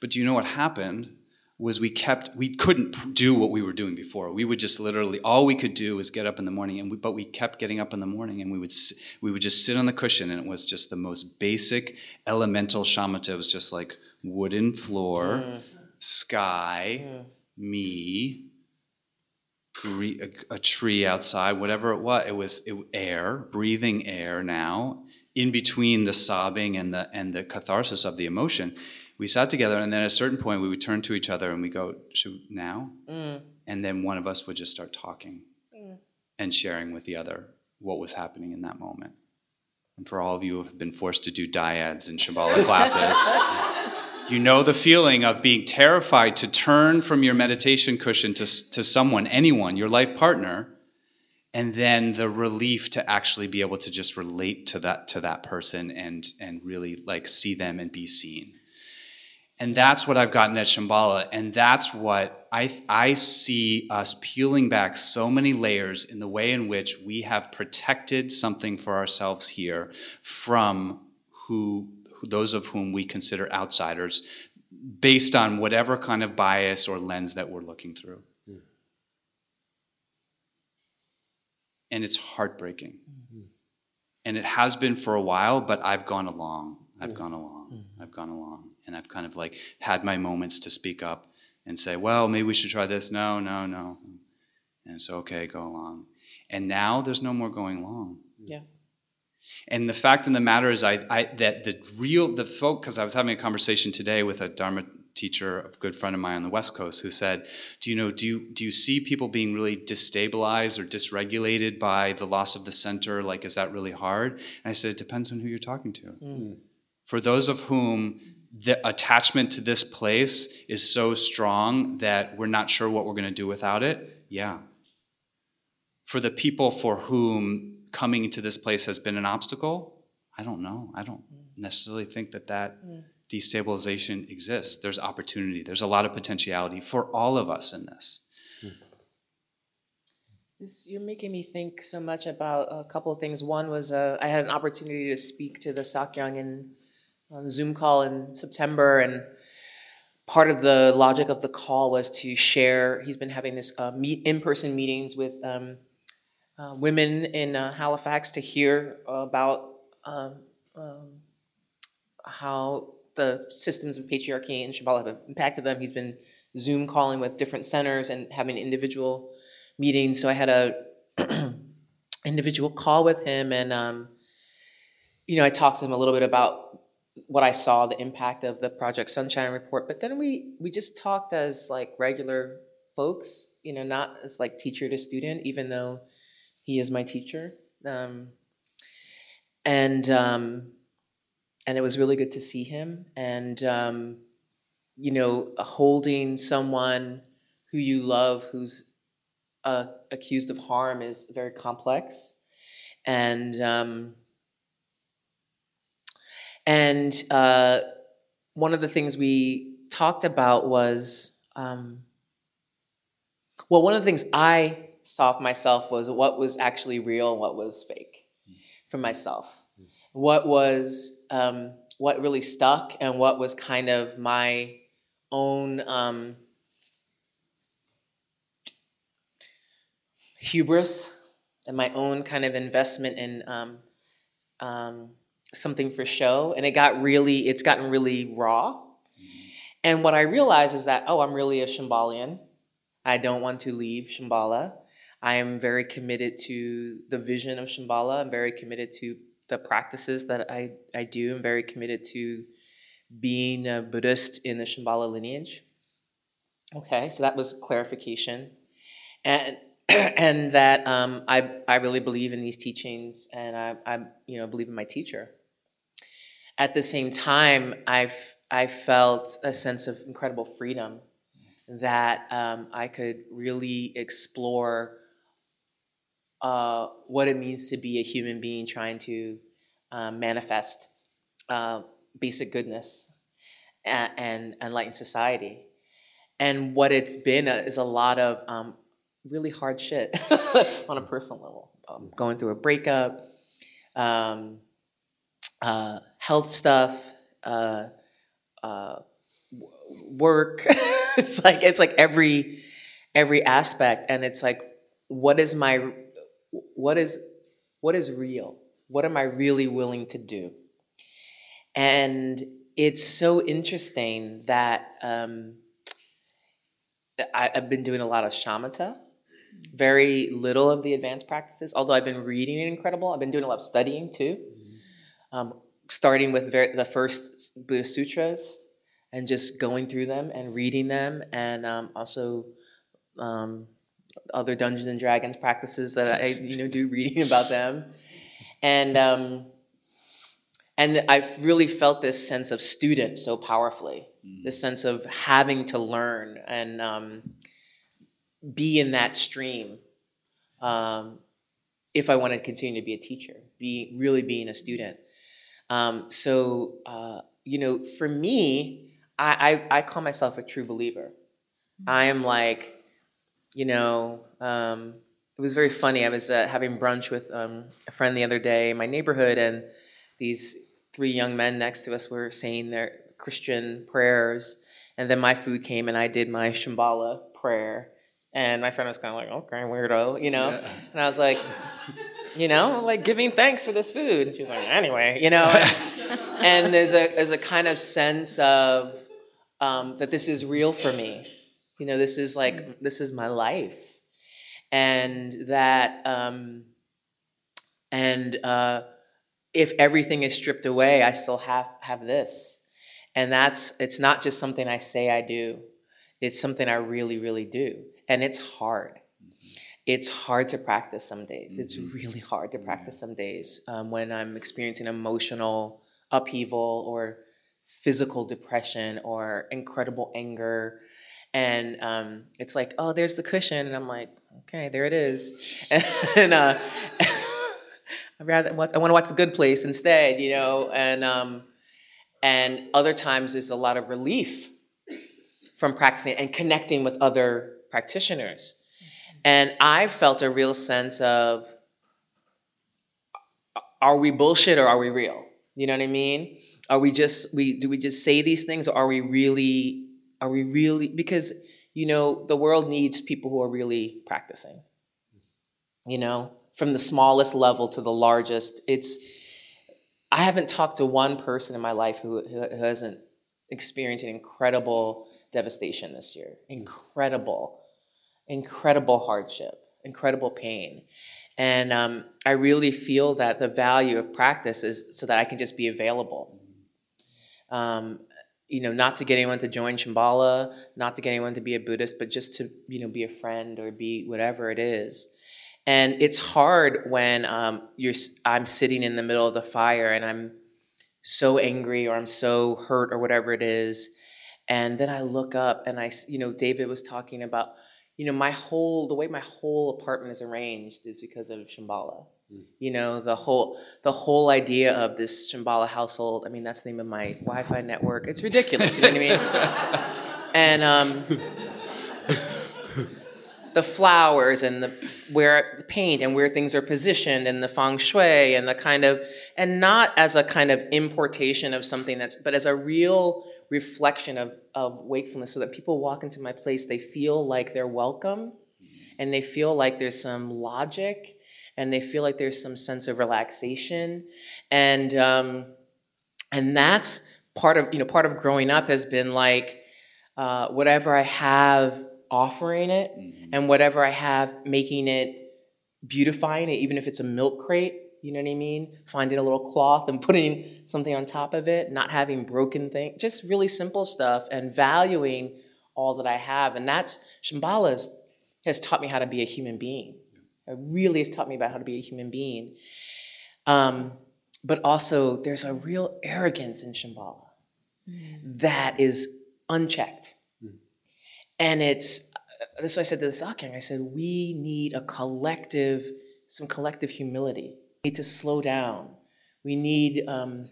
But do you know what happened was we kept we couldn't do what we were doing before. We would just literally all we could do was get up in the morning and we, but we kept getting up in the morning and we would we would just sit on the cushion and it was just the most basic elemental shamatha. It was just like wooden floor sky me gre- a, a tree outside whatever it was it was it, air breathing air now in between the sobbing and the and the catharsis of the emotion we sat together and then at a certain point we would turn to each other and we go should now? Mm. And then one of us would just start talking mm. and sharing with the other what was happening in that moment. And for all of you who have been forced to do dyads in Shambhala classes you know the feeling of being terrified to turn from your meditation cushion to, to someone anyone your life partner and then the relief to actually be able to just relate to that to that person and and really like see them and be seen and that's what I've gotten at Shambhala. And that's what I, I see us peeling back so many layers in the way in which we have protected something for ourselves here from who, who those of whom we consider outsiders based on whatever kind of bias or lens that we're looking through. Mm-hmm. And it's heartbreaking. Mm-hmm. And it has been for a while, but I've gone along. I've gone along. Mm-hmm. I've gone along. And I've kind of like had my moments to speak up and say, well, maybe we should try this. No, no, no. And it's okay, go along. And now there's no more going along. Yeah. And the fact of the matter is, I, I that the real the folk because I was having a conversation today with a Dharma teacher, a good friend of mine on the West Coast, who said, "Do you know? Do you do you see people being really destabilized or dysregulated by the loss of the center? Like, is that really hard?" And I said, "It depends on who you're talking to. Mm. For those of whom the attachment to this place is so strong that we're not sure what we're going to do without it, yeah. For the people for whom coming into this place has been an obstacle, I don't know. I don't mm. necessarily think that that mm. destabilization exists. There's opportunity. There's a lot of potentiality for all of us in this. Hmm. This, you're making me think so much about a couple of things. One was uh, I had an opportunity to speak to the Sakyong in on Zoom call in September, and part of the logic of the call was to share. He's been having this uh, meet in-person meetings with um, uh, women in uh, Halifax to hear about um, um, how the systems of patriarchy and Shambhala have impacted them. He's been Zoom calling with different centers and having individual meetings. So I had a individual call with him, and um, you know, I talked to him a little bit about what I saw, the impact of the Project Sunshine report. But then we we just talked as like regular folks, you know, not as like teacher to student, even though he is my teacher. Um, and um, and it was really good to see him, and um, you know, holding someone who you love, who's uh, accused of harm, is very complex, and um, and uh, one of the things we talked about was, um, well, one of the things I saw for myself was what was actually real and what was fake for myself. What was um, what really stuck and what was kind of my own um, hubris and my own kind of investment in um, um, something for show, and it got really, it's gotten really raw. And what I realized is that, oh, I'm really a Shambhalian. I don't want to leave Shambhala. I am very committed to the vision of Shambhala. I'm very committed to the practices that I, I do. I'm very committed to being a Buddhist in the Shambhala lineage. Okay, so that was clarification. And and that um, I, I really believe in these teachings and I, I you know believe in my teacher. At the same time, I've I felt a sense of incredible freedom that um, I could really explore uh, what it means to be a human being trying to um, manifest uh, basic goodness and, enlighten society. And what it's been is a lot of um, really hard shit on a personal level. Um, going through a breakup, um, uh, health stuff, uh, uh, work. it's like it's like every every aspect, and it's like, what is my what is what is real? What am I really willing to do? And it's so interesting that um, I, I've been doing a lot of shamatha, very little of the advanced practices. Although I've been reading it incredible, I've been doing a lot of studying too. Um, starting with ver- the first Buddhist sutras and just going through them and reading them, and um, also um, other Dungeons and Dragons practices that I you know do reading about them, and um, and I've really felt this sense of student so powerfully, this sense of having to learn and um, be in that stream. Um, if I want to continue to be a teacher, be really being a student. Um, so uh, you know, for me, I, I, I call myself a true believer. I am like, you know, um, it was very funny. I was uh, having brunch with um, a friend the other day in my neighborhood, and these three young men next to us were saying their Christian prayers. And then my food came, and I did my Shambhala prayer. And my friend was kind of like, okay, weirdo, you know? Yeah. And I was like, you know, like giving thanks for this food. And she was like, anyway, you know? and there's a, there's a kind of sense of um, that this is real for me. You know, this is like, this is my life. And that, um, and uh, if everything is stripped away, I still have, have this. And that's, it's not just something I say I do, it's something I really, really do. And it's hard. It's hard to practice some days. It's really hard to practice some days um, when I'm experiencing emotional upheaval or physical depression or incredible anger. And um, it's like, oh, there's the cushion. And I'm like, okay, there it is. and uh, I rather I want to watch The Good Place instead, you know. And um, and other times there's a lot of relief from practicing and connecting with other practitioners. And I felt a real sense of are we bullshit or are we real? You know what I mean? Are we just we do we just say these things or are we really are we really because you know the world needs people who are really practicing. You know, from the smallest level to the largest. It's I haven't talked to one person in my life who, who hasn't experienced an incredible devastation this year. Incredible, incredible hardship, incredible pain. And um, I really feel that the value of practice is so that I can just be available. Um, you know, not to get anyone to join Shambhala, not to get anyone to be a Buddhist, but just to, you know, be a friend or be whatever it is. And it's hard when um, you're, I'm sitting in the middle of the fire and I'm so angry or I'm so hurt or whatever it is. And then I look up and I, you know, David was talking about, you know, my whole, the way my whole apartment is arranged is because of Shambhala. Mm. You know, the whole, the whole idea of this Shambhala household, I mean, that's the name of my Wi-Fi network. It's ridiculous, you know what I mean? and, um, the flowers and the where the paint and where things are positioned and the feng shui and the kind of and not as a kind of importation of something that's but as a real reflection of, of wakefulness so that people walk into my place they feel like they're welcome and they feel like there's some logic and they feel like there's some sense of relaxation, and um, and that's part of you know part of growing up has been like uh, whatever I have offering it, and whatever I have making it beautifying it, even if it's a milk crate. You know what I mean? Finding a little cloth and putting something on top of it, not having broken things, just really simple stuff, and valuing all that I have. And that's Shambhala has taught me how to be a human being. It really has taught me about how to be a human being. Um, but also, there's a real arrogance in Shambhala that is unchecked. And it's, this is what I said to the Sakyong. I said, we need a collective, some collective humility. Need to slow down. We need, um,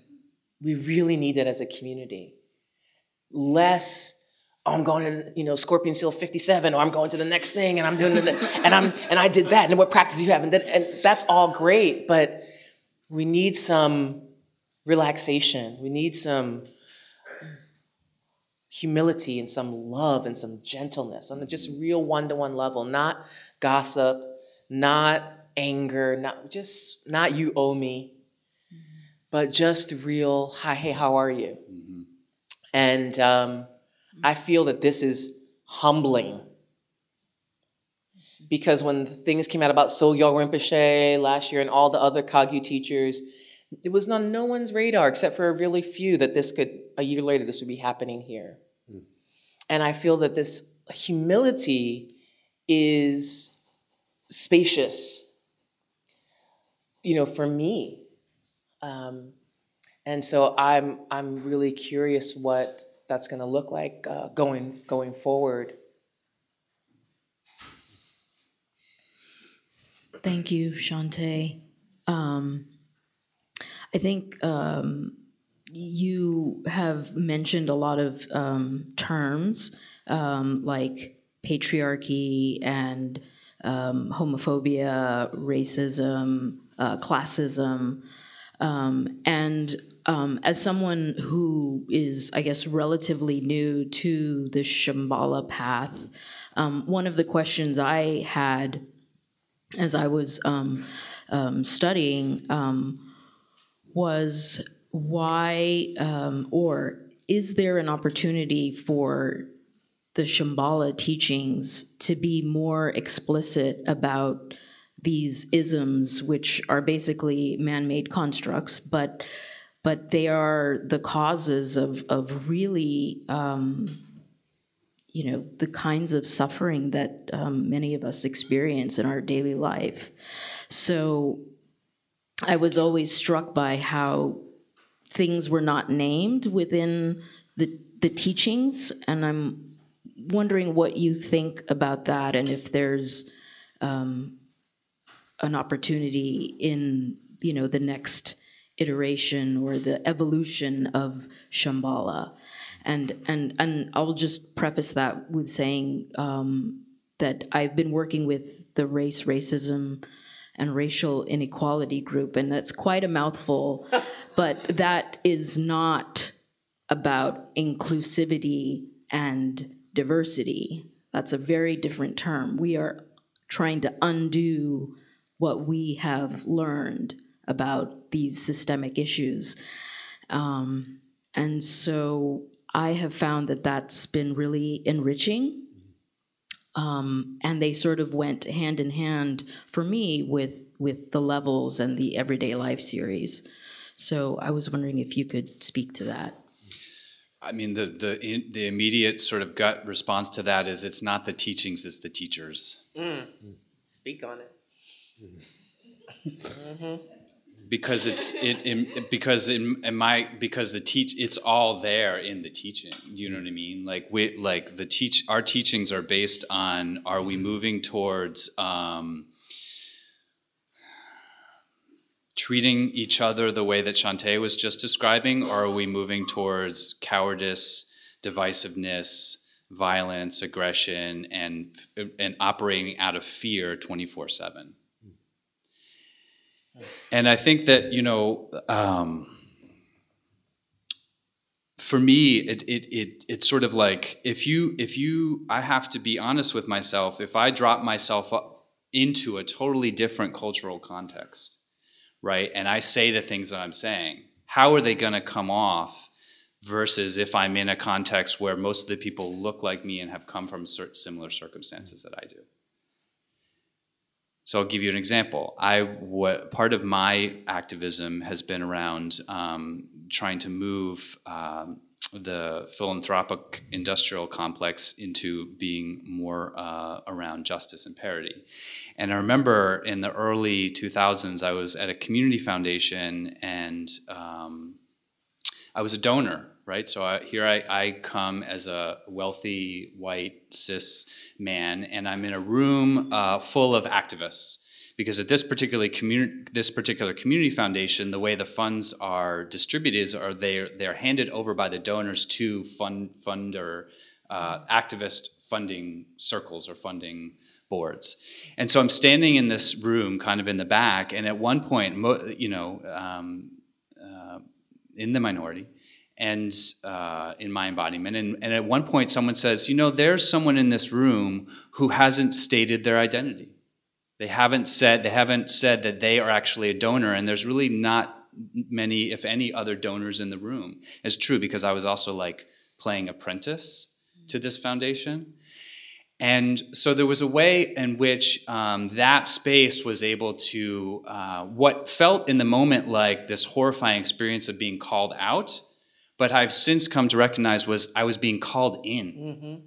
we really need that as a community. Less, oh, I'm going to, you know, Scorpion Seal 57, or I'm going to the next thing, and I'm doing it, and I'm, and I did that, and what practice you have, and, that, and that's all great, but we need some relaxation. We need some humility and some love and some gentleness on just real one-to-one level, not gossip, not anger, not just not you owe me, but just real hi, hey, how are you? And um, I feel that this is humbling because when things came out about Sogyal Rinpoche last year and all the other Kagyu teachers, it was on no one's radar except for a really few that this could a year later this would be happening here. And I feel that this humility is spacious, you know, for me. Um, and so I'm I'm really curious what that's going to look like uh, going going forward. Thank you, Shanté. Um, I think um, you have mentioned a lot of um, terms um, like patriarchy and um, homophobia, racism, uh, classism. Um, and um, as someone who is, I guess, relatively new to the Shambhala path, um, one of the questions I had as I was um, um, studying um, was why, or is there an opportunity for the Shambhala teachings to be more explicit about these isms, which are basically man-made constructs, but but they are the causes of of really um, you know the kinds of suffering that um, many of us experience in our daily life. So I was always struck by how things were not named within the the teachings, and I'm wondering what you think about that, and if there's um, an opportunity in you know the next iteration or the evolution of Shambhala. And, and, and I'll just preface that with saying um, that I've been working with the race, racism, and racial inequality group, and that's quite a mouthful, but that is not about inclusivity and diversity. That's a very different term. We are trying to undo what we have learned about these systemic issues. Um, and so I have found that that's been really enriching. Um, and they sort of went hand in hand for me with with the levels and the everyday life series. So I was wondering if you could speak to that. I mean, the the in, the immediate sort of gut response to that is it's not the teachings, it's the teachers. Mm. Speak on it. Hmm because it's it, in, because in, in my because the teach it's all there in the teaching you know what i mean? Like we like the teach our teachings are based on are we moving towards um, treating each other the way that Shanté was just describing or are we moving towards cowardice divisiveness violence aggression and and operating out of fear 24 7 and I think that you know, um, for me, it, it it it's sort of like if you if you I have to be honest with myself. If I drop myself into a totally different cultural context, right? And I say the things that I'm saying. How are they going to come off versus if I'm in a context where most of the people look like me and have come from similar circumstances that I do? So I'll give you an example. I what part of my activism has been around um, trying to move um, the philanthropic industrial complex into being more uh, around justice and parity. And I remember in the early 2000s, I was at a community foundation and um, I was a donor, right? So I, here I, I come as a wealthy, white, cis man, and I'm in a room uh, full of activists because at this particular community this particular community foundation the way the funds are distributed is are they they're handed over by the donors to fund funder uh, activist funding circles or funding boards and so i'm standing in this room kind of in the back and at one point you know um, uh, in the minority and uh, in my embodiment and, and at one point someone says you know there's someone in this room who hasn't stated their identity they haven't said they haven't said that they are actually a donor, and there's really not many, if any, other donors in the room. It's true because I was also like playing apprentice to this foundation. And so there was a way in which um, that space was able to, uh, what felt in the moment like this horrifying experience of being called out, but I've since come to recognize was I was being called in. Mm-hmm.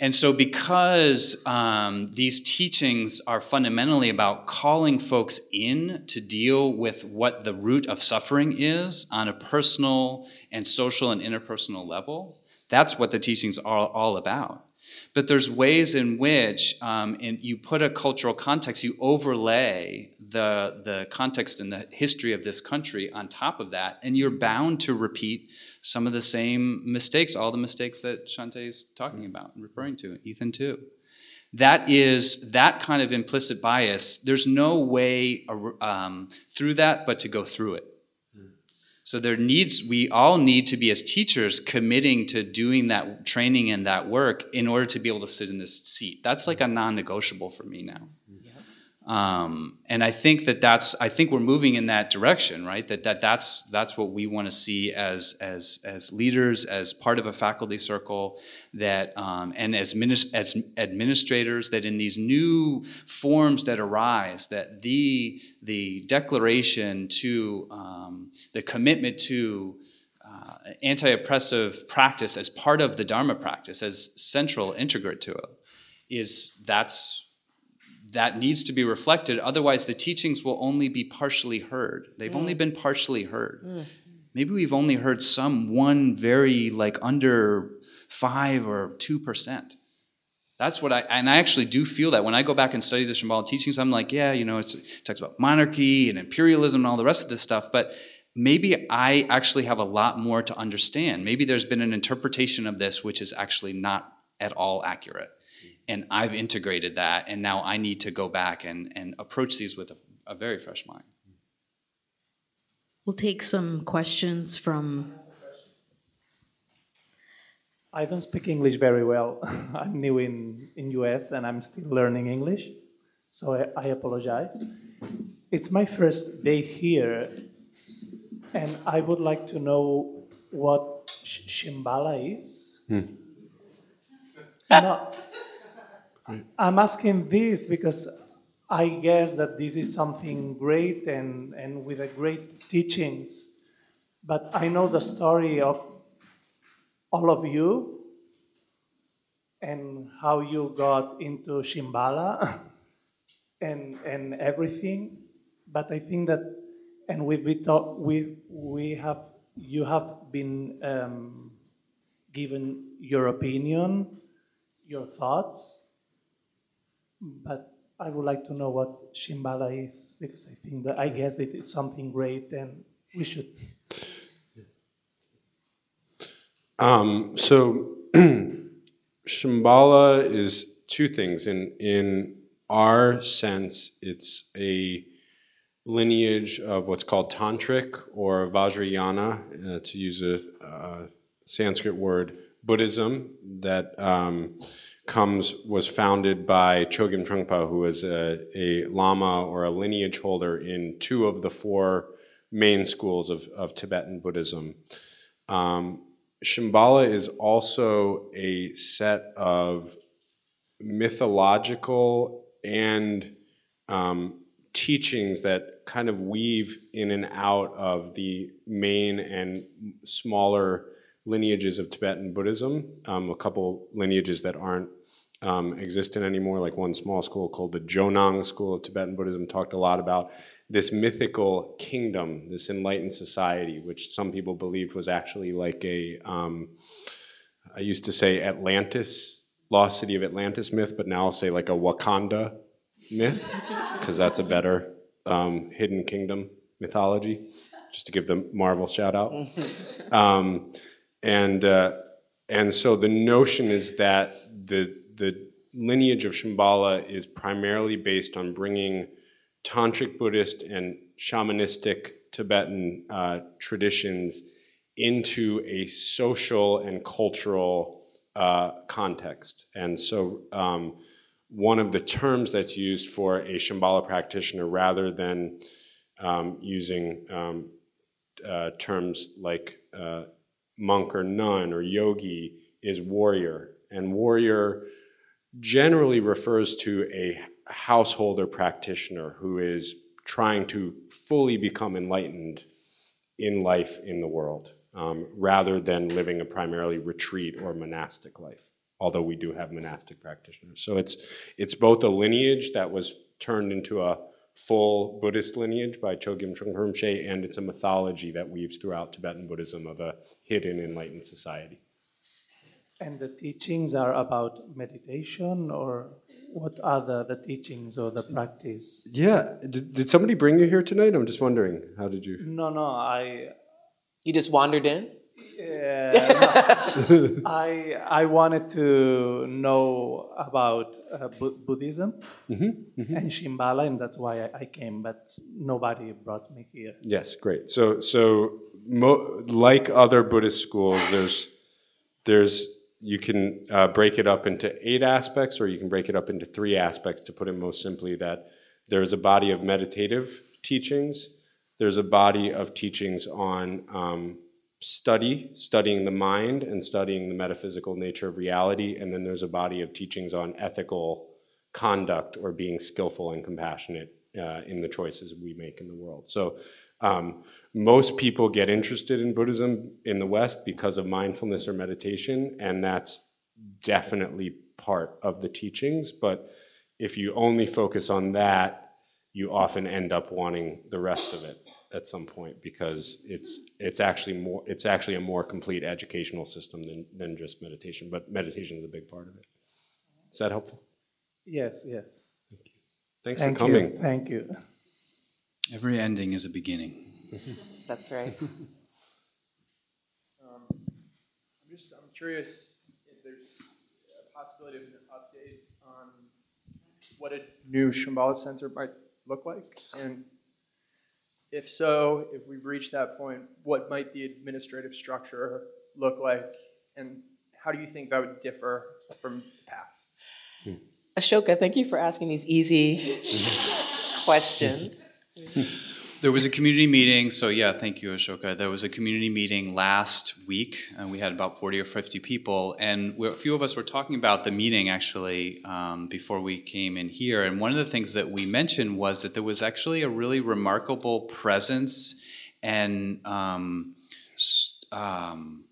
And so, because um, these teachings are fundamentally about calling folks in to deal with what the root of suffering is on a personal and social and interpersonal level, that's what the teachings are all about. But there's ways in which um, in, you put a cultural context, you overlay the, the context and the history of this country on top of that, and you're bound to repeat some of the same mistakes, all the mistakes that Shanté is talking about and referring to, Ethan too. That is that kind of implicit bias. There's no way um, through that but to go through it. So there needs we all need to be as teachers committing to doing that training and that work in order to be able to sit in this seat. That's like a non-negotiable for me now. Um, and I think that that's I think we're moving in that direction, right? That, that that's that's what we want to see as as as leaders, as part of a faculty circle, that um, and as as administrators, that in these new forms that arise, that the the declaration to um, the commitment to uh, anti-oppressive practice as part of the Dharma practice, as central, integrate to it, is that's that needs to be reflected. Otherwise, the teachings will only be partially heard. They've mm. only been partially heard. Mm. Maybe we've only heard some one very like under five or two percent. That's what I and I actually do feel that when I go back and study the Shambhala teachings, I'm like, yeah, you know, it talks about monarchy and imperialism and all the rest of this stuff, but maybe I actually have a lot more to understand. Maybe there's been an interpretation of this which is actually not at all accurate and I've integrated that, and now I need to go back and, and approach these with a, a very fresh mind. We'll take some questions from. I don't speak English very well. I'm new in in US and I'm still learning English, so I, I apologize. It's my first day here, and I would like to know what shimbala is. Hmm. No, I'm asking this because I guess that this is something great and, and with a great teachings. But I know the story of all of you and how you got into Shambhala and, and everything. But I think that, and we, we, talk, we, we have, you have been um, given your opinion, your thoughts but I would like to know what Shambhala is because I think that I guess it's something great and we should. Um, so Shambhala is two things. In in our sense, it's a lineage of what's called tantric or Vajrayana, uh, to use a uh, Sanskrit word, Buddhism that. Um, comes was founded by Chogyam Trungpa, who was a, a lama or a lineage holder in two of the four main schools of, of Tibetan Buddhism. Um, Shambhala is also a set of mythological and um, teachings that kind of weave in and out of the main and smaller lineages of Tibetan Buddhism. Um, a couple lineages that aren't um, existent anymore, like one small school called the Jonang School of Tibetan Buddhism, talked a lot about this mythical kingdom, this enlightened society, which some people believed was actually like a, um, I used to say Atlantis, lost city of Atlantis myth, but now I'll say like a Wakanda myth, because that's a better um, hidden kingdom mythology, just to give the Marvel shout out. Um, and, uh, and so the notion is that the, the lineage of Shambhala is primarily based on bringing tantric Buddhist and shamanistic Tibetan uh, traditions into a social and cultural uh, context. And so um, one of the terms that's used for a Shambhala practitioner rather than um, using um, uh, terms like uh, monk or nun or yogi is warrior. And warrior generally refers to a householder practitioner who is trying to fully become enlightened in life in the world, um, rather than living a primarily retreat or monastic life. Although we do have monastic practitioners, so it's it's both a lineage that was turned into a full Buddhist lineage by Chogyam Trungpa Rinpoche, and it's a mythology that weaves throughout Tibetan Buddhism of a hidden enlightened society. And the teachings are about meditation, or what are the, the teachings or the practice? Yeah, did, did somebody bring you here tonight? I'm just wondering. How did you? No, no, I. You just wandered in? Yeah, no. I I wanted to know about uh, Bu- Buddhism and Shambhala, and that's why I, I came. But nobody brought me here. Yes, great. So, so mo- like other Buddhist schools, there's there's you can uh, break it up into eight aspects, or you can break it up into three aspects. To put it most simply, that there is a body of meditative teachings. There's a body of teachings on um, study, studying the mind, and studying the metaphysical nature of reality. And then there's a body of teachings on ethical conduct or being skillful and compassionate uh, in the choices we make in the world. So. Um, most people get interested in Buddhism in the West because of mindfulness or meditation, and that's definitely part of the teachings. But if you only focus on that, you often end up wanting the rest of it at some point because it's it's actually more it's actually a more complete educational system than, than just meditation. But meditation is a big part of it. Is that helpful? Yes, yes. Thanks Thank for coming. you. Thank you. Every ending is a beginning. That's right. Um, I'm just I'm curious if there's a possibility of an update on what a new Shambhala center might look like, and if so, if we've reached that point, what might the administrative structure look like, and how do you think that would differ from the past? Ashoka, thank you for asking these easy questions. There was a community meeting, so yeah, thank you, Ashoka. There was a community meeting last week, and we had about 40 or 50 people. And a few of us were talking about the meeting actually um, before we came in here. And one of the things that we mentioned was that there was actually a really remarkable presence and um, um,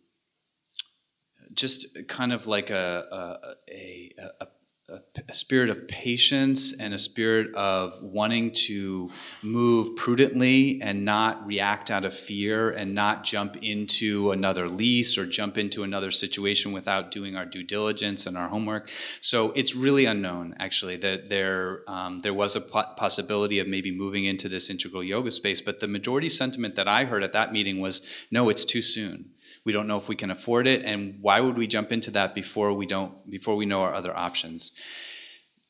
just kind of like a, a, a, a, a, spirit of patience and a spirit of wanting to move prudently and not react out of fear and not jump into another lease or jump into another situation without doing our due diligence and our homework. So it's really unknown, actually, that there um, there was a po- possibility of maybe moving into this integral yoga space, but the majority sentiment that I heard at that meeting was, no, it's too soon we don't know if we can afford it and why would we jump into that before we don't before we know our other options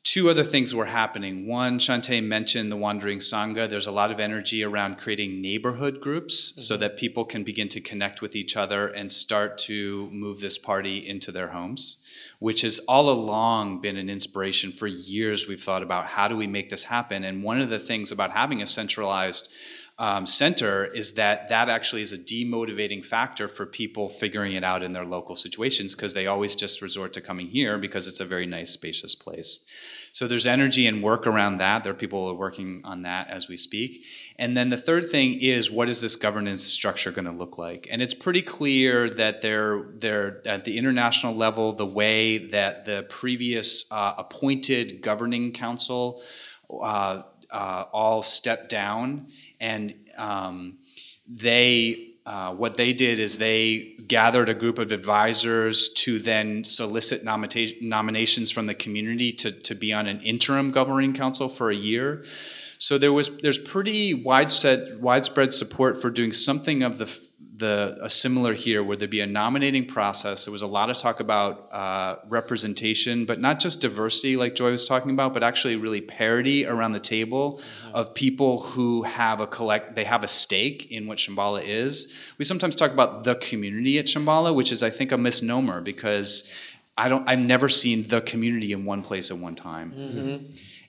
two other things were happening. One, Shanté mentioned the Wandering Sangha. There's a lot of energy around creating neighborhood groups so mm-hmm. that people can begin to connect with each other and start to move this party into their homes, which has all along been an inspiration for years. We've thought about how do we make this happen. And one of the things about having a centralized um, center is that that actually is a demotivating factor for people figuring it out in their local situations because they always just resort to coming here because it's a very nice, spacious place. So there's energy and work around that. There are people working on that as we speak. And then the third thing is what is this governance structure going to look like? And it's pretty clear that they're, they're at the international level, the way that the previous uh, appointed governing council uh, uh, all stepped down and um, they uh, what they did is they gathered a group of advisors to then solicit nomita- nominations from the community to, to be on an interim governing council for a year. So there was there's pretty widespread widespread support for doing something of the the a similar here, where there'd be a nominating process. There was a lot of talk about uh, representation, but not just diversity, like Joy was talking about, but actually really parity around the table of people who have a collect. They have a stake in what Shambhala is. We sometimes talk about the community at Shambhala, which is, I think, a misnomer because I don't. I've never seen the community in one place at one time.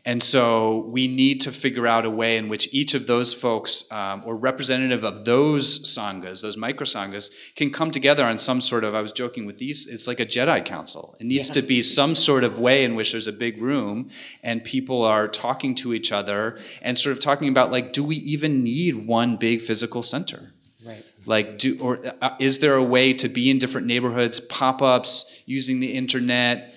And so we need to figure out a way in which each of those folks, um, or representative of those sanghas, those micro sanghas, can come together on some sort of. I was joking with these. It's like a Jedi council. It needs to be some sort of way in which there's a big room and people are talking to each other and sort of talking about like, do we even need one big physical center? Right. Like, do or uh, is there a way to be in different neighborhoods, pop-ups, using the internet?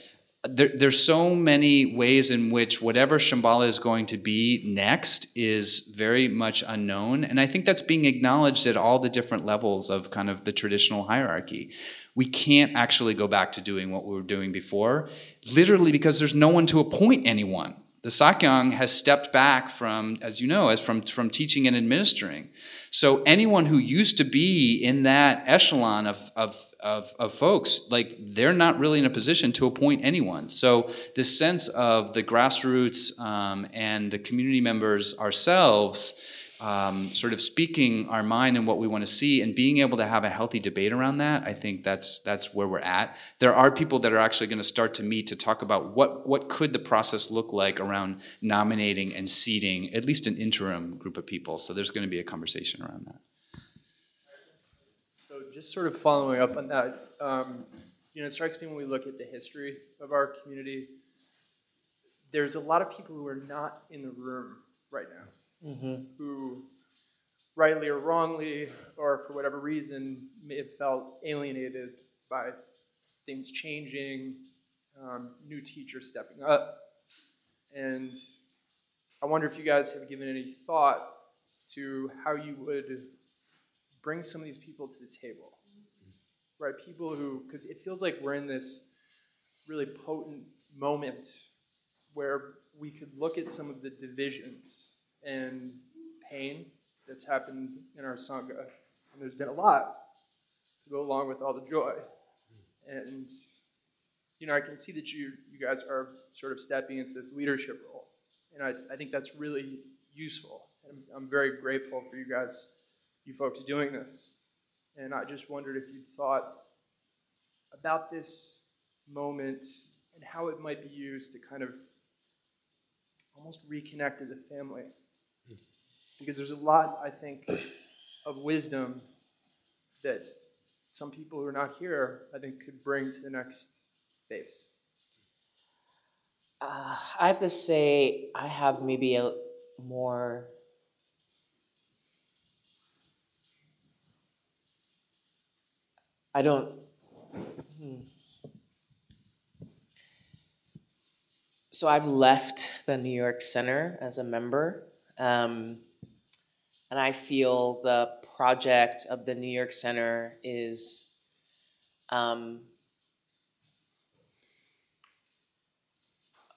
There, there's so many ways in which whatever Shambhala is going to be next is very much unknown, and I think that's being acknowledged at all the different levels of kind of the traditional hierarchy. We can't actually go back to doing what we were doing before, literally because there's no one to appoint anyone. The Sakyong has stepped back from, as you know, as from, from teaching and administering. So anyone who used to be in that echelon of, of, of, of folks, like they're not really in a position to appoint anyone. So this sense of the grassroots um, and the community members ourselves um, sort of speaking our mind and what we want to see and being able to have a healthy debate around that, I think that's that's where we're at. There are people that are actually going to start to meet to talk about what what could the process look like around nominating and seating at least an interim group of people. So there's going to be a conversation around that. So just sort of following up on that, um, you know, it strikes me when we look at the history of our community, there's a lot of people who are not in the room right now, Mm-hmm. who rightly or wrongly, or for whatever reason, may have felt alienated by things changing, um, new teachers stepping up. And I wonder if you guys have given any thought to how you would bring some of these people to the table, right? People who, because it feels like we're in this really potent moment where we could look at some of the divisions and pain that's happened in our Sangha. And there's been a lot to go along with all the joy. And, you know, I can see that you, you guys are sort of stepping into this leadership role. And I, I think that's really useful. And I'm very grateful for you guys, you folks doing this. And I just wondered if you'd thought about this moment and how it might be used to kind of almost reconnect as a family. Because there's a lot, I think, of wisdom that some people who are not here, I think, could bring to the next phase. Uh, I have to say, I have maybe a more. I don't. hmm. So I've left the New York Center as a member, um, and I feel the project of the New York Center is. Um,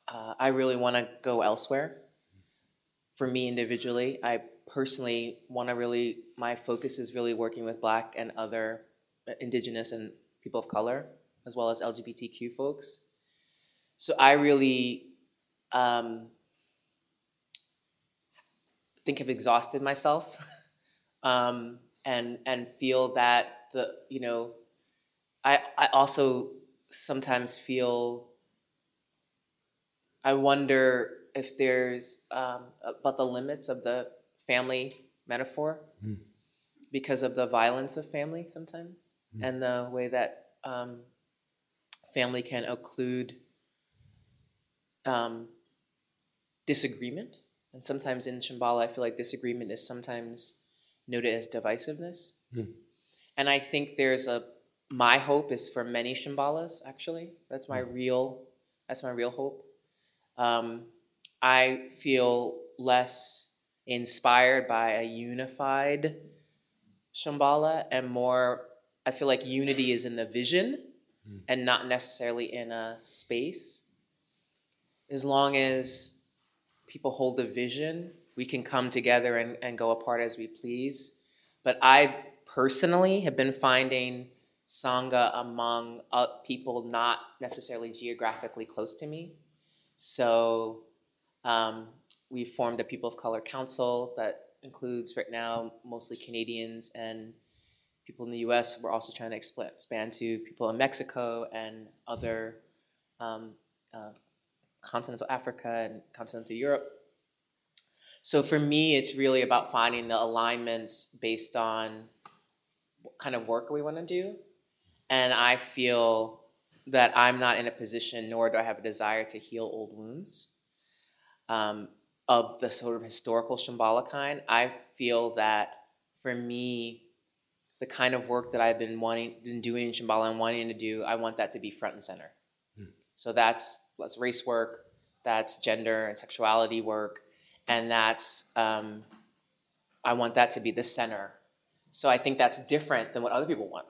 uh, I really want to go elsewhere. For me individually, I personally want to really, my focus is really working with Black and other uh, Indigenous and people of color, as well as LGBTQ folks. So I really um, think I've exhausted myself um, and and feel that the you know I I also sometimes feel I wonder if there's um, about the limits of the family metaphor Mm. because of the violence of family sometimes Mm. and the way that um, family can occlude um, disagreement. And sometimes in Shambhala, I feel like disagreement is sometimes noted as divisiveness. Mm. And I think there's a my hope is for many Shambhalas. Actually, that's my real that's my real hope. Um, I feel less inspired by a unified Shambhala and more. I feel like unity is in the vision and not necessarily in a space. As long as people hold a vision, we can come together and, and go apart as we please. But I personally have been finding Sangha among uh, people not necessarily geographically close to me. So um, we formed a People of Color Council that includes right now mostly Canadians and people in the US. We're also trying to expand to people in Mexico and other um, uh, continental Africa and continental Europe. So for me, it's really about finding the alignments based on what kind of work we want to do. And I feel that I'm not in a position, nor do I have a desire to heal old wounds um, of the sort of historical Shambhala kind. I feel that for me, the kind of work that I've been wanting, been doing in Shambhala and wanting to do, I want that to be front and center. So that's that's race work, that's gender and sexuality work, and that's um, I want that to be the center. So I think that's different than what other people want,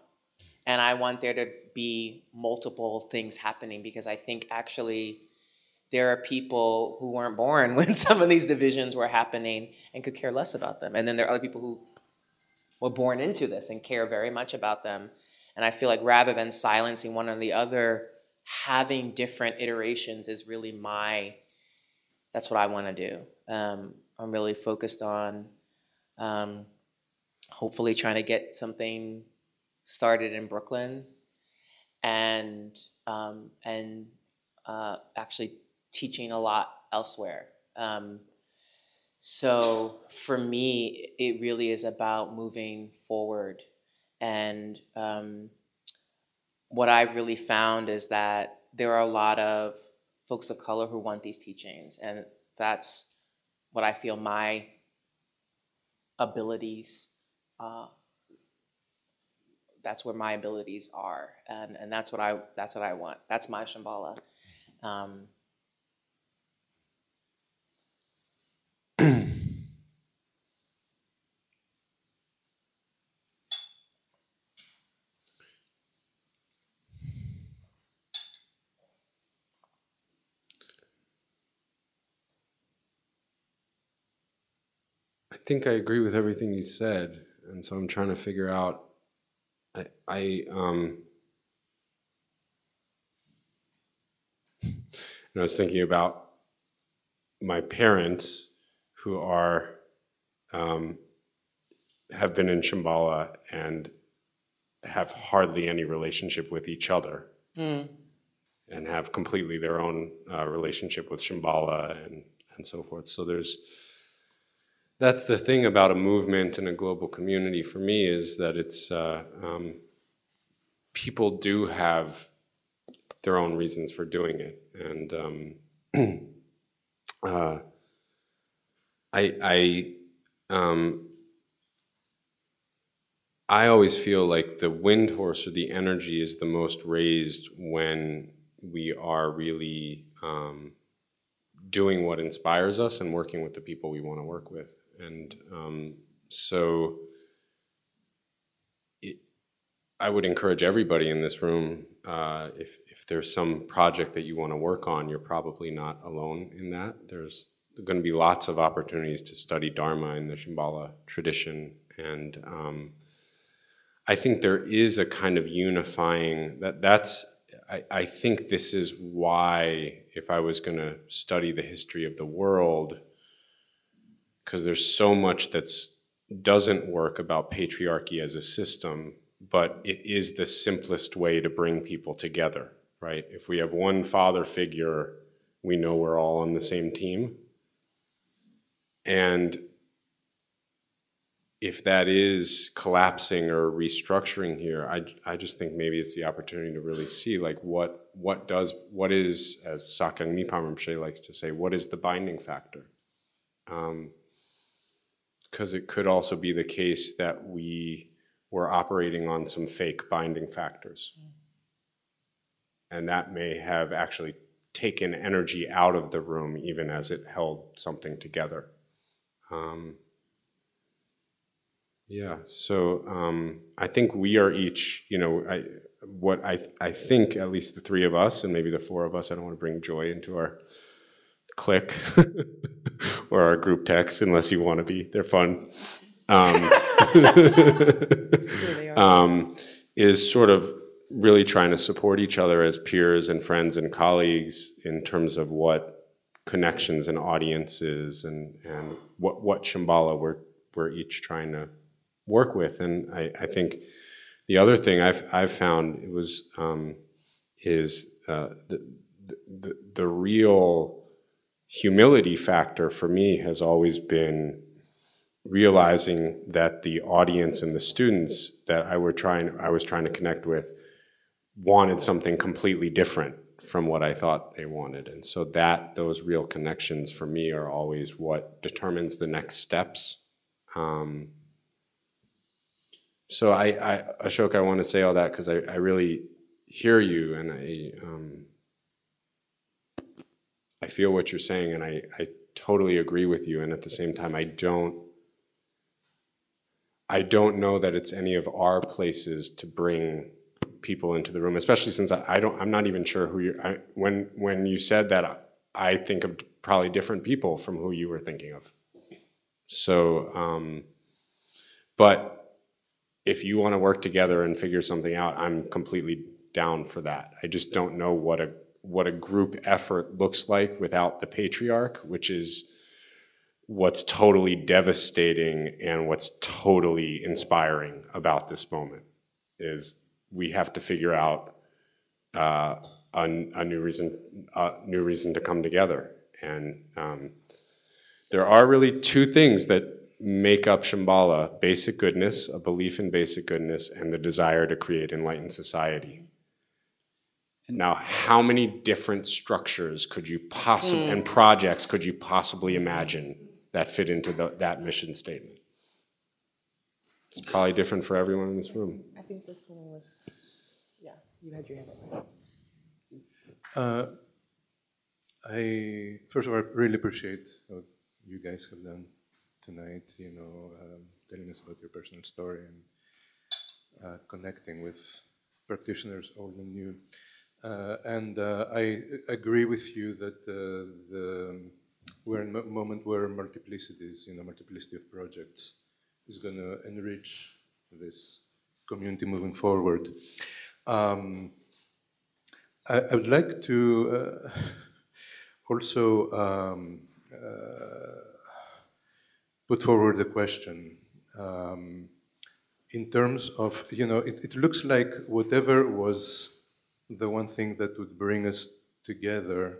and I want there to be multiple things happening because I think actually there are people who weren't born when some of these divisions were happening and could care less about them, and then there are other people who were born into this and care very much about them. And I feel like rather than silencing one or the other, having different iterations is really my that's what I want to do. Um, I'm really focused on um, hopefully trying to get something started in Brooklyn and um, and uh, actually teaching a lot elsewhere. Um, so for me, it really is about moving forward. And um, what I've really found is that there are a lot of folks of color who want these teachings. And that's what I feel my abilities, uh, that's where my abilities are. And, and that's what I that's what I want. That's my Shambhala. Um, think I agree with everything you said, and so I'm trying to figure out. I, I um, and I was thinking about my parents, who are um, have been in Shambhala and have hardly any relationship with each other, Mm. and have completely their own uh, relationship with Shambhala and and so forth. So there's that's the thing about a movement and a global community for me is that it's uh, um, people do have their own reasons for doing it, and um, uh, I I um, I always feel like the wind horse or the energy is the most raised when we are really um, doing what inspires us and working with the people we want to work with. And um, so it, I would encourage everybody in this room, uh, if, if there's some project that you want to work on, you're probably not alone in that. There's going to be lots of opportunities to study Dharma in the Shambhala tradition. And um, I think there is a kind of unifying that that's I, I think this is why, if I was going to study the history of the world, because there's so much that's doesn't work about patriarchy as a system, but it is the simplest way to bring people together, right? If we have one father figure, we know we're all on the same team. And if that is collapsing or restructuring here, I, I just think maybe it's the opportunity to really see like what what does what is as Sakyong Mipham Rinpoche likes to say, what is the binding factor? Um, Because it could also be the case that we were operating on some fake binding factors, and that may have actually taken energy out of the room, even as it held something together. Um, yeah, so um, I think we are each, you know, I, what I, I think at least the three of us, and maybe the four of us, I don't want to bring joy into our clique or our group text unless you want to be, they're fun. Um, um, is sort of really trying to support each other as peers and friends and colleagues in terms of what connections and audiences and, and what, what Shambhala we're, we're each trying to work with. And I, I think the other thing I've, I've found it was um, is uh, the, the, the real humility factor for me has always been realizing that the audience and the students that I were trying I was trying to connect with wanted something completely different from what I thought they wanted. And so that those real connections for me are always what determines the next steps. Um, so I, I Ashok, I want to say all that because I, I really hear you and I um, I feel what you're saying and I, I totally agree with you. And at the same time, I don't I don't know that it's any of our places to bring people into the room, especially since I, I don't I'm not even sure who you I when when you said that I think of probably different people from who you were thinking of. So um, but if you want to work together and figure something out, I'm completely down for that. I just don't know what a what a group effort looks like without the patriarch, which is what's totally devastating and what's totally inspiring about this moment is we have to figure out uh, a, a, new reason a new reason to come together and um, there are really two things that make up Shambhala basic goodness, a belief in basic goodness, and the desire to create enlightened society. Now, how many different structures could you possibly, and projects could you possibly imagine that fit into the, that mission statement? It's probably different for everyone in this room. I think this one was, yeah, you had your hand up. Uh, I first of all really appreciate what you guys have done tonight. You know, um, telling us about your personal story and uh, connecting with practitioners old and new. Uh, and uh, I agree with you that uh, the, we're in a moment where multiplicities, you know, multiplicity of projects is going to enrich this community moving forward. Um, I, I, would like to uh, also um, uh, put forward a question. Um, in terms of, you know, it, it looks like whatever was the one thing that would bring us together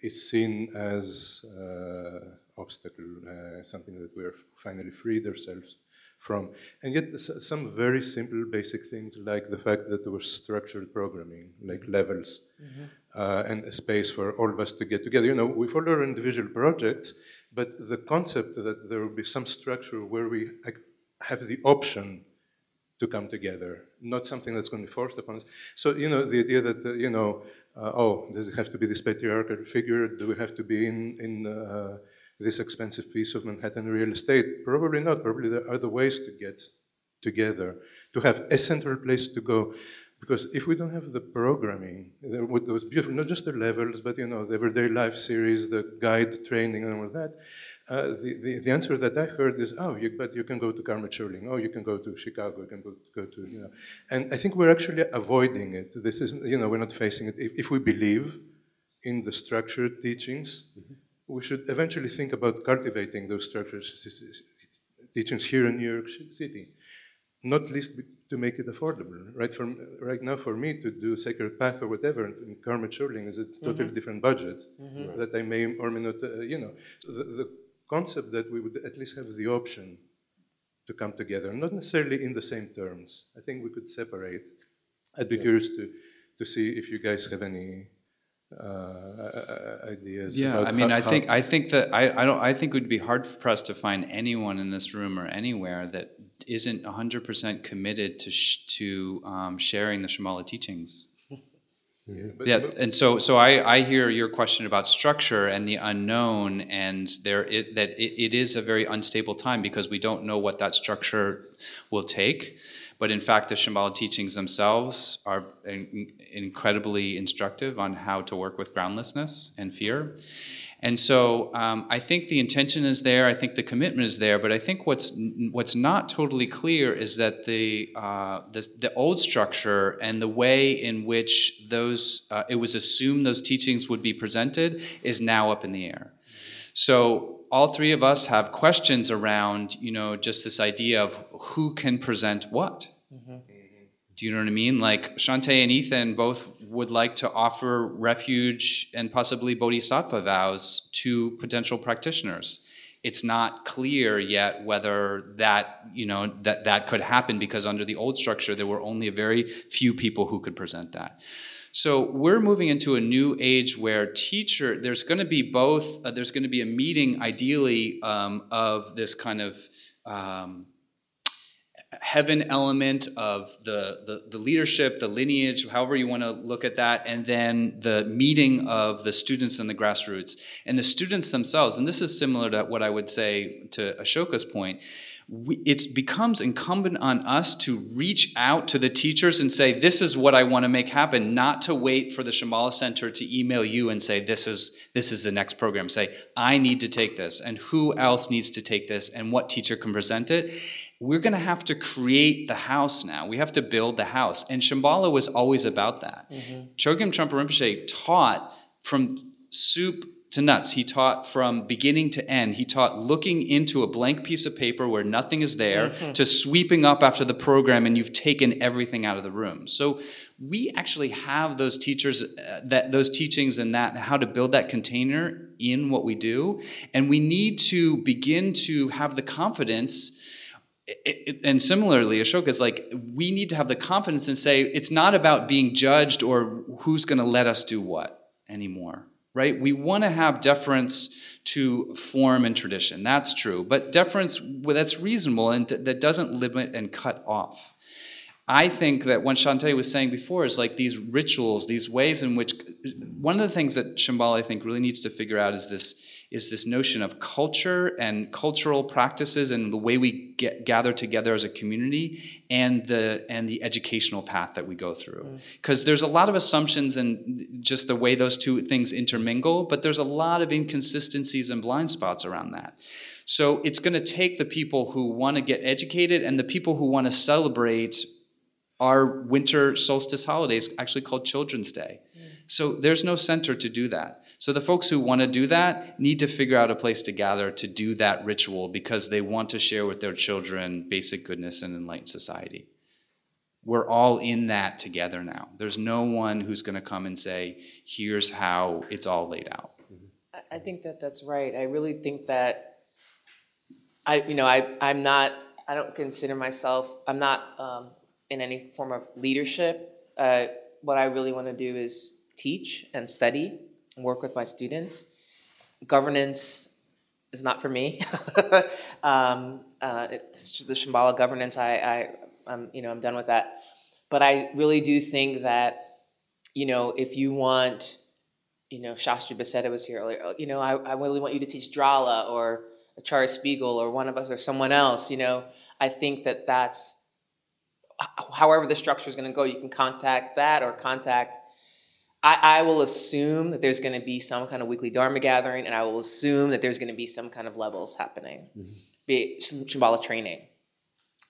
is seen as uh, obstacle, uh, something that we're finally freed ourselves from. And yet some very simple basic things like the fact that there was structured programming, like levels, mm-hmm. uh, and a space for all of us to get together. You know, we follow our individual projects, but the concept that there will be some structure where we have the option to come together, not something that's going to be forced upon us. So, you know, the idea that, uh, you know, uh, oh, does it have to be this patriarchal figure? Do we have to be in, in uh, this expensive piece of Manhattan real estate? Probably not. Probably there are other ways to get together, to have a central place to go. Because if we don't have the programming, there was beautiful, not just the levels, but you know, the everyday life series, the guide training and all that, Uh, the, the, the answer that I heard is, oh, you, but you can go to Karmê Chöling, oh, you can go to Chicago, you can go, go to, you know. And I think we're actually avoiding it. This isn't, you know, we're not facing it. If, if we believe in the structured teachings, we should eventually think about cultivating those structured teachings here in New York City, not least to make it affordable. Right, from, right now, for me to do Sacred Path or whatever in Karmê Chöling is a totally Mhm. different budget Mhm. that I may or may not, uh, you know. The, the concept that we would at least have the option to come together, not necessarily in the same terms. I think we could separate. I'd be curious to, to see if you guys have any uh, ideas. Yeah, I mean, how- I think I think that I, I don't I think it would be hard for pressed to find anyone in this room or anywhere that isn't hundred percent committed to sh- to um, sharing the Shambhala teachings. But- Yeah, but- and so so I, I hear your question about structure and the unknown, and there it, that it, it is a very unstable time because we don't know what that structure will take. But in fact, the Shambhala teachings themselves are in, incredibly instructive on how to work with groundlessness and fear. And so um, I think the intention is there. I think the commitment is there. But I think what's what's not totally clear is that the uh, the, the old structure and the way in which those uh, it was assumed those teachings would be presented is now up in the air. So all three of us have questions around, you know, just this idea of who can present what. Do you know what I mean? Like Shanté and Ethan both would like to offer refuge and possibly bodhisattva vows to potential practitioners. It's not clear yet whether that, you know, that that could happen because under the old structure there were only a very few people who could present that. So we're moving into a new age where teacher, there's going to be both, uh, there's going to be a meeting ideally um, of this kind of um, heaven element of the, the, the leadership, the lineage, however you want to look at that, and then the meeting of the students and the grassroots. And the students themselves, and this is similar to what I would say to Ashoka's point, it becomes incumbent on us to reach out to the teachers and say, This is what I want to make happen, not to wait for the Shambhala Center to email you and say, This is this is the next program. Say, I need to take this, and who else needs to take this, and what teacher can present it. We're going to have to create the house now. We have to build the house. And Shambhala was always about that. Mhm. Chogyam Trungpa Rinpoche taught from soup to nuts. He taught from beginning to end. He taught looking into a blank piece of paper where nothing is there Mhm. to sweeping up after the program and you've taken everything out of the room. So we actually have those teachers uh, that those teachings and that how to build that container in what we do and we need to begin to have the confidence it, it- and similarly, Ashoka is like, we need to have the confidence and say, it's not about being judged or who's going to let us do what anymore, right? We want to have deference to form and tradition. That's true. But deference well, that's reasonable and that doesn't limit and cut off. I think that what Shanté was saying before is like these rituals, these ways in which one of the things that Shambhala I think really needs to figure out is this is this notion of culture and cultural practices and the way we get gather together as a community and the and the educational path that we go through mm. because there's a lot of assumptions and just the way those two things intermingle but there's a lot of inconsistencies and blind spots around that so it's going to take the people who want to get educated and the people who want to celebrate our winter solstice holidays actually called Children's Day. Mm. So there's no center to do that. So the folks who want to do that need to figure out a place to gather to do that ritual because they want to share with their children basic goodness and enlightened society. We're all in that together now. There's no one who's going to come and say, here's how it's all laid out. I- think that that's right. I really think that I, you know, I, I'm not, I don't consider myself, I'm not um, in any form of leadership. Uh, what I really want to do is teach and study work with my students. Governance is not for me. um, uh, the Shambhala governance, I, I, I'm, you know, I'm done with that. But I really do think that, you know, if you want, you know, Shastri Basetta was here earlier. You know, I, I really want you to teach Drala or Acharya Spiegel or one of us or someone else. You know, I think that that's however the structure is going to go. You can contact that or contact I, I will assume that there's going to be some kind of weekly Dharma gathering, and I will assume that there's going to be some kind of levels happening, be it Shambhala training.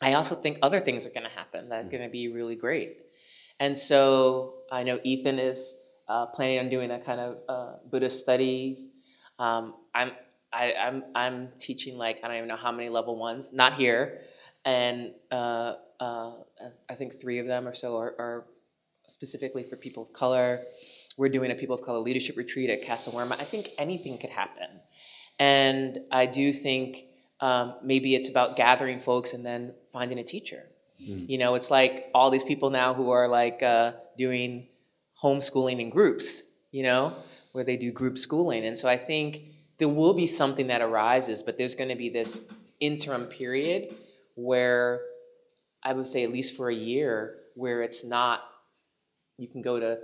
I also think other things are going to happen that are going to be really great. And so I know Ethan is uh, planning on doing a kind of uh, Buddhist studies. Um, I'm I, I'm I'm teaching like I don't even know how many level ones, not here, and uh, uh, I think three of them or so are, are specifically for people of color. We're doing a people of color leadership retreat at Casa Werma. I think anything could happen, and I do think um, maybe it's about gathering folks and then finding a teacher. Mm. You know, it's like all these people now who are like uh, doing homeschooling in groups. You know, where they do group schooling, and so I think there will be something that arises, but there's going to be this interim period where I would say at least for a year where it's not you can go to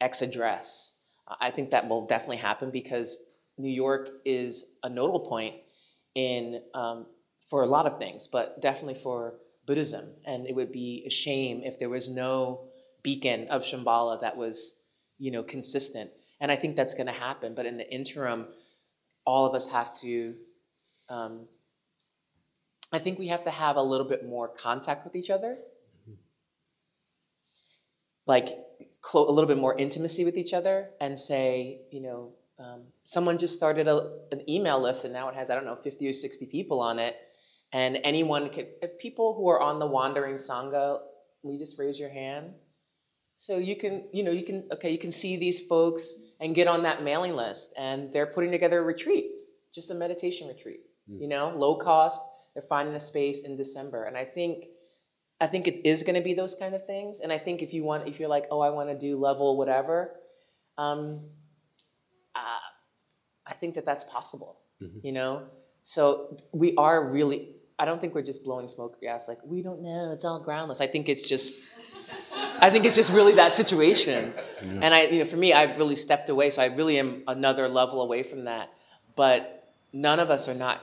X address. I think that will definitely happen because New York is a notable point in um, for a lot of things, but definitely for Buddhism. And it would be a shame if there was no beacon of Shambhala that was, you know, consistent. And I think that's going to happen. But in the interim, all of us have to. Um, I think we have to have a little bit more contact with each other like clo- a little bit more intimacy with each other and say, you know, um, someone just started a, an email list and now it has, I don't know, 50 or 60 people on it. And anyone can, if people who are on the Wandering Sangha, will you just raise your hand? So you can, you know, you can, okay, you can see these folks and get on that mailing list and they're putting together a retreat, just a meditation retreat, you know, low cost. They're finding a space in December. And I think I think it is going to be those kind of things. And I think if you want, if you're like, oh, I want to do level whatever, um, uh, I think that that's possible. Mhm. You know, so we are really. I don't think we're just blowing smoke gas. Like we don't know. It's all groundless. I think it's just. I think it's just really that situation. And I, you know, for me, I've really stepped away. So I really am another level away from that. But none of us are not.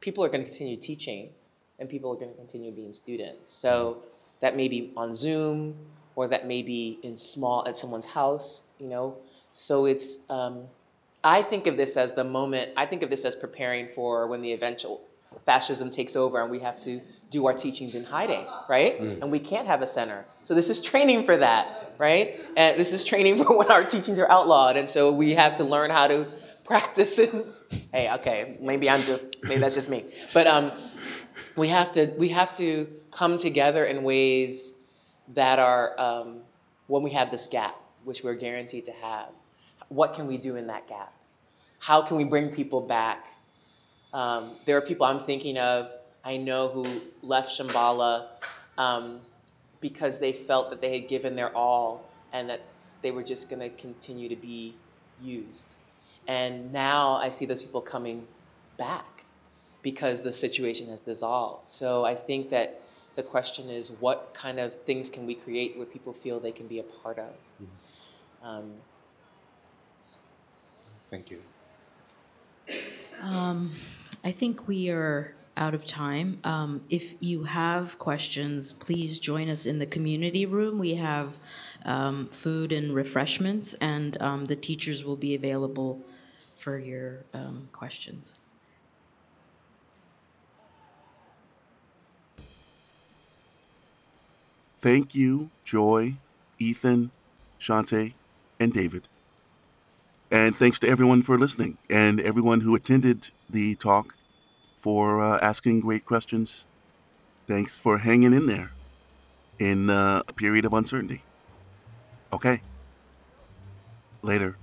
People are going to continue teaching and people are going to continue being students. So that may be on Zoom, or that may be in small at someone's house. You know, so it's. Um, I think of this as the moment. I think of this as preparing for when the eventual fascism takes over, and we have to do our teachings in hiding, right? Mm. And we can't have a center. So this is training for that, right? And this is training for when our teachings are outlawed, and so we have to learn how to practice it. hey, okay, maybe I'm just maybe that's just me, but um, we have to we have to come together in ways that are um, when we have this gap, which we're guaranteed to have. What can we do in that gap? How can we bring people back? Um, there are people I'm thinking of. I know who left Shambhala um, because they felt that they had given their all and that they were just going to continue to be used. And now I see those people coming back because the situation has dissolved. So I think that the question is what kind of things can we create where people feel they can be a part of? Um, Thank you. Um, I think we are out of time. Um, if you have questions, please join us in the community room. We have um, food and refreshments, and um, the teachers will be available for your um, questions. Thank you, Joy, Ethan, Shanté, and David. And thanks to everyone for listening and everyone who attended the talk for uh, asking great questions. Thanks for hanging in there in uh, a period of uncertainty. Okay. Later.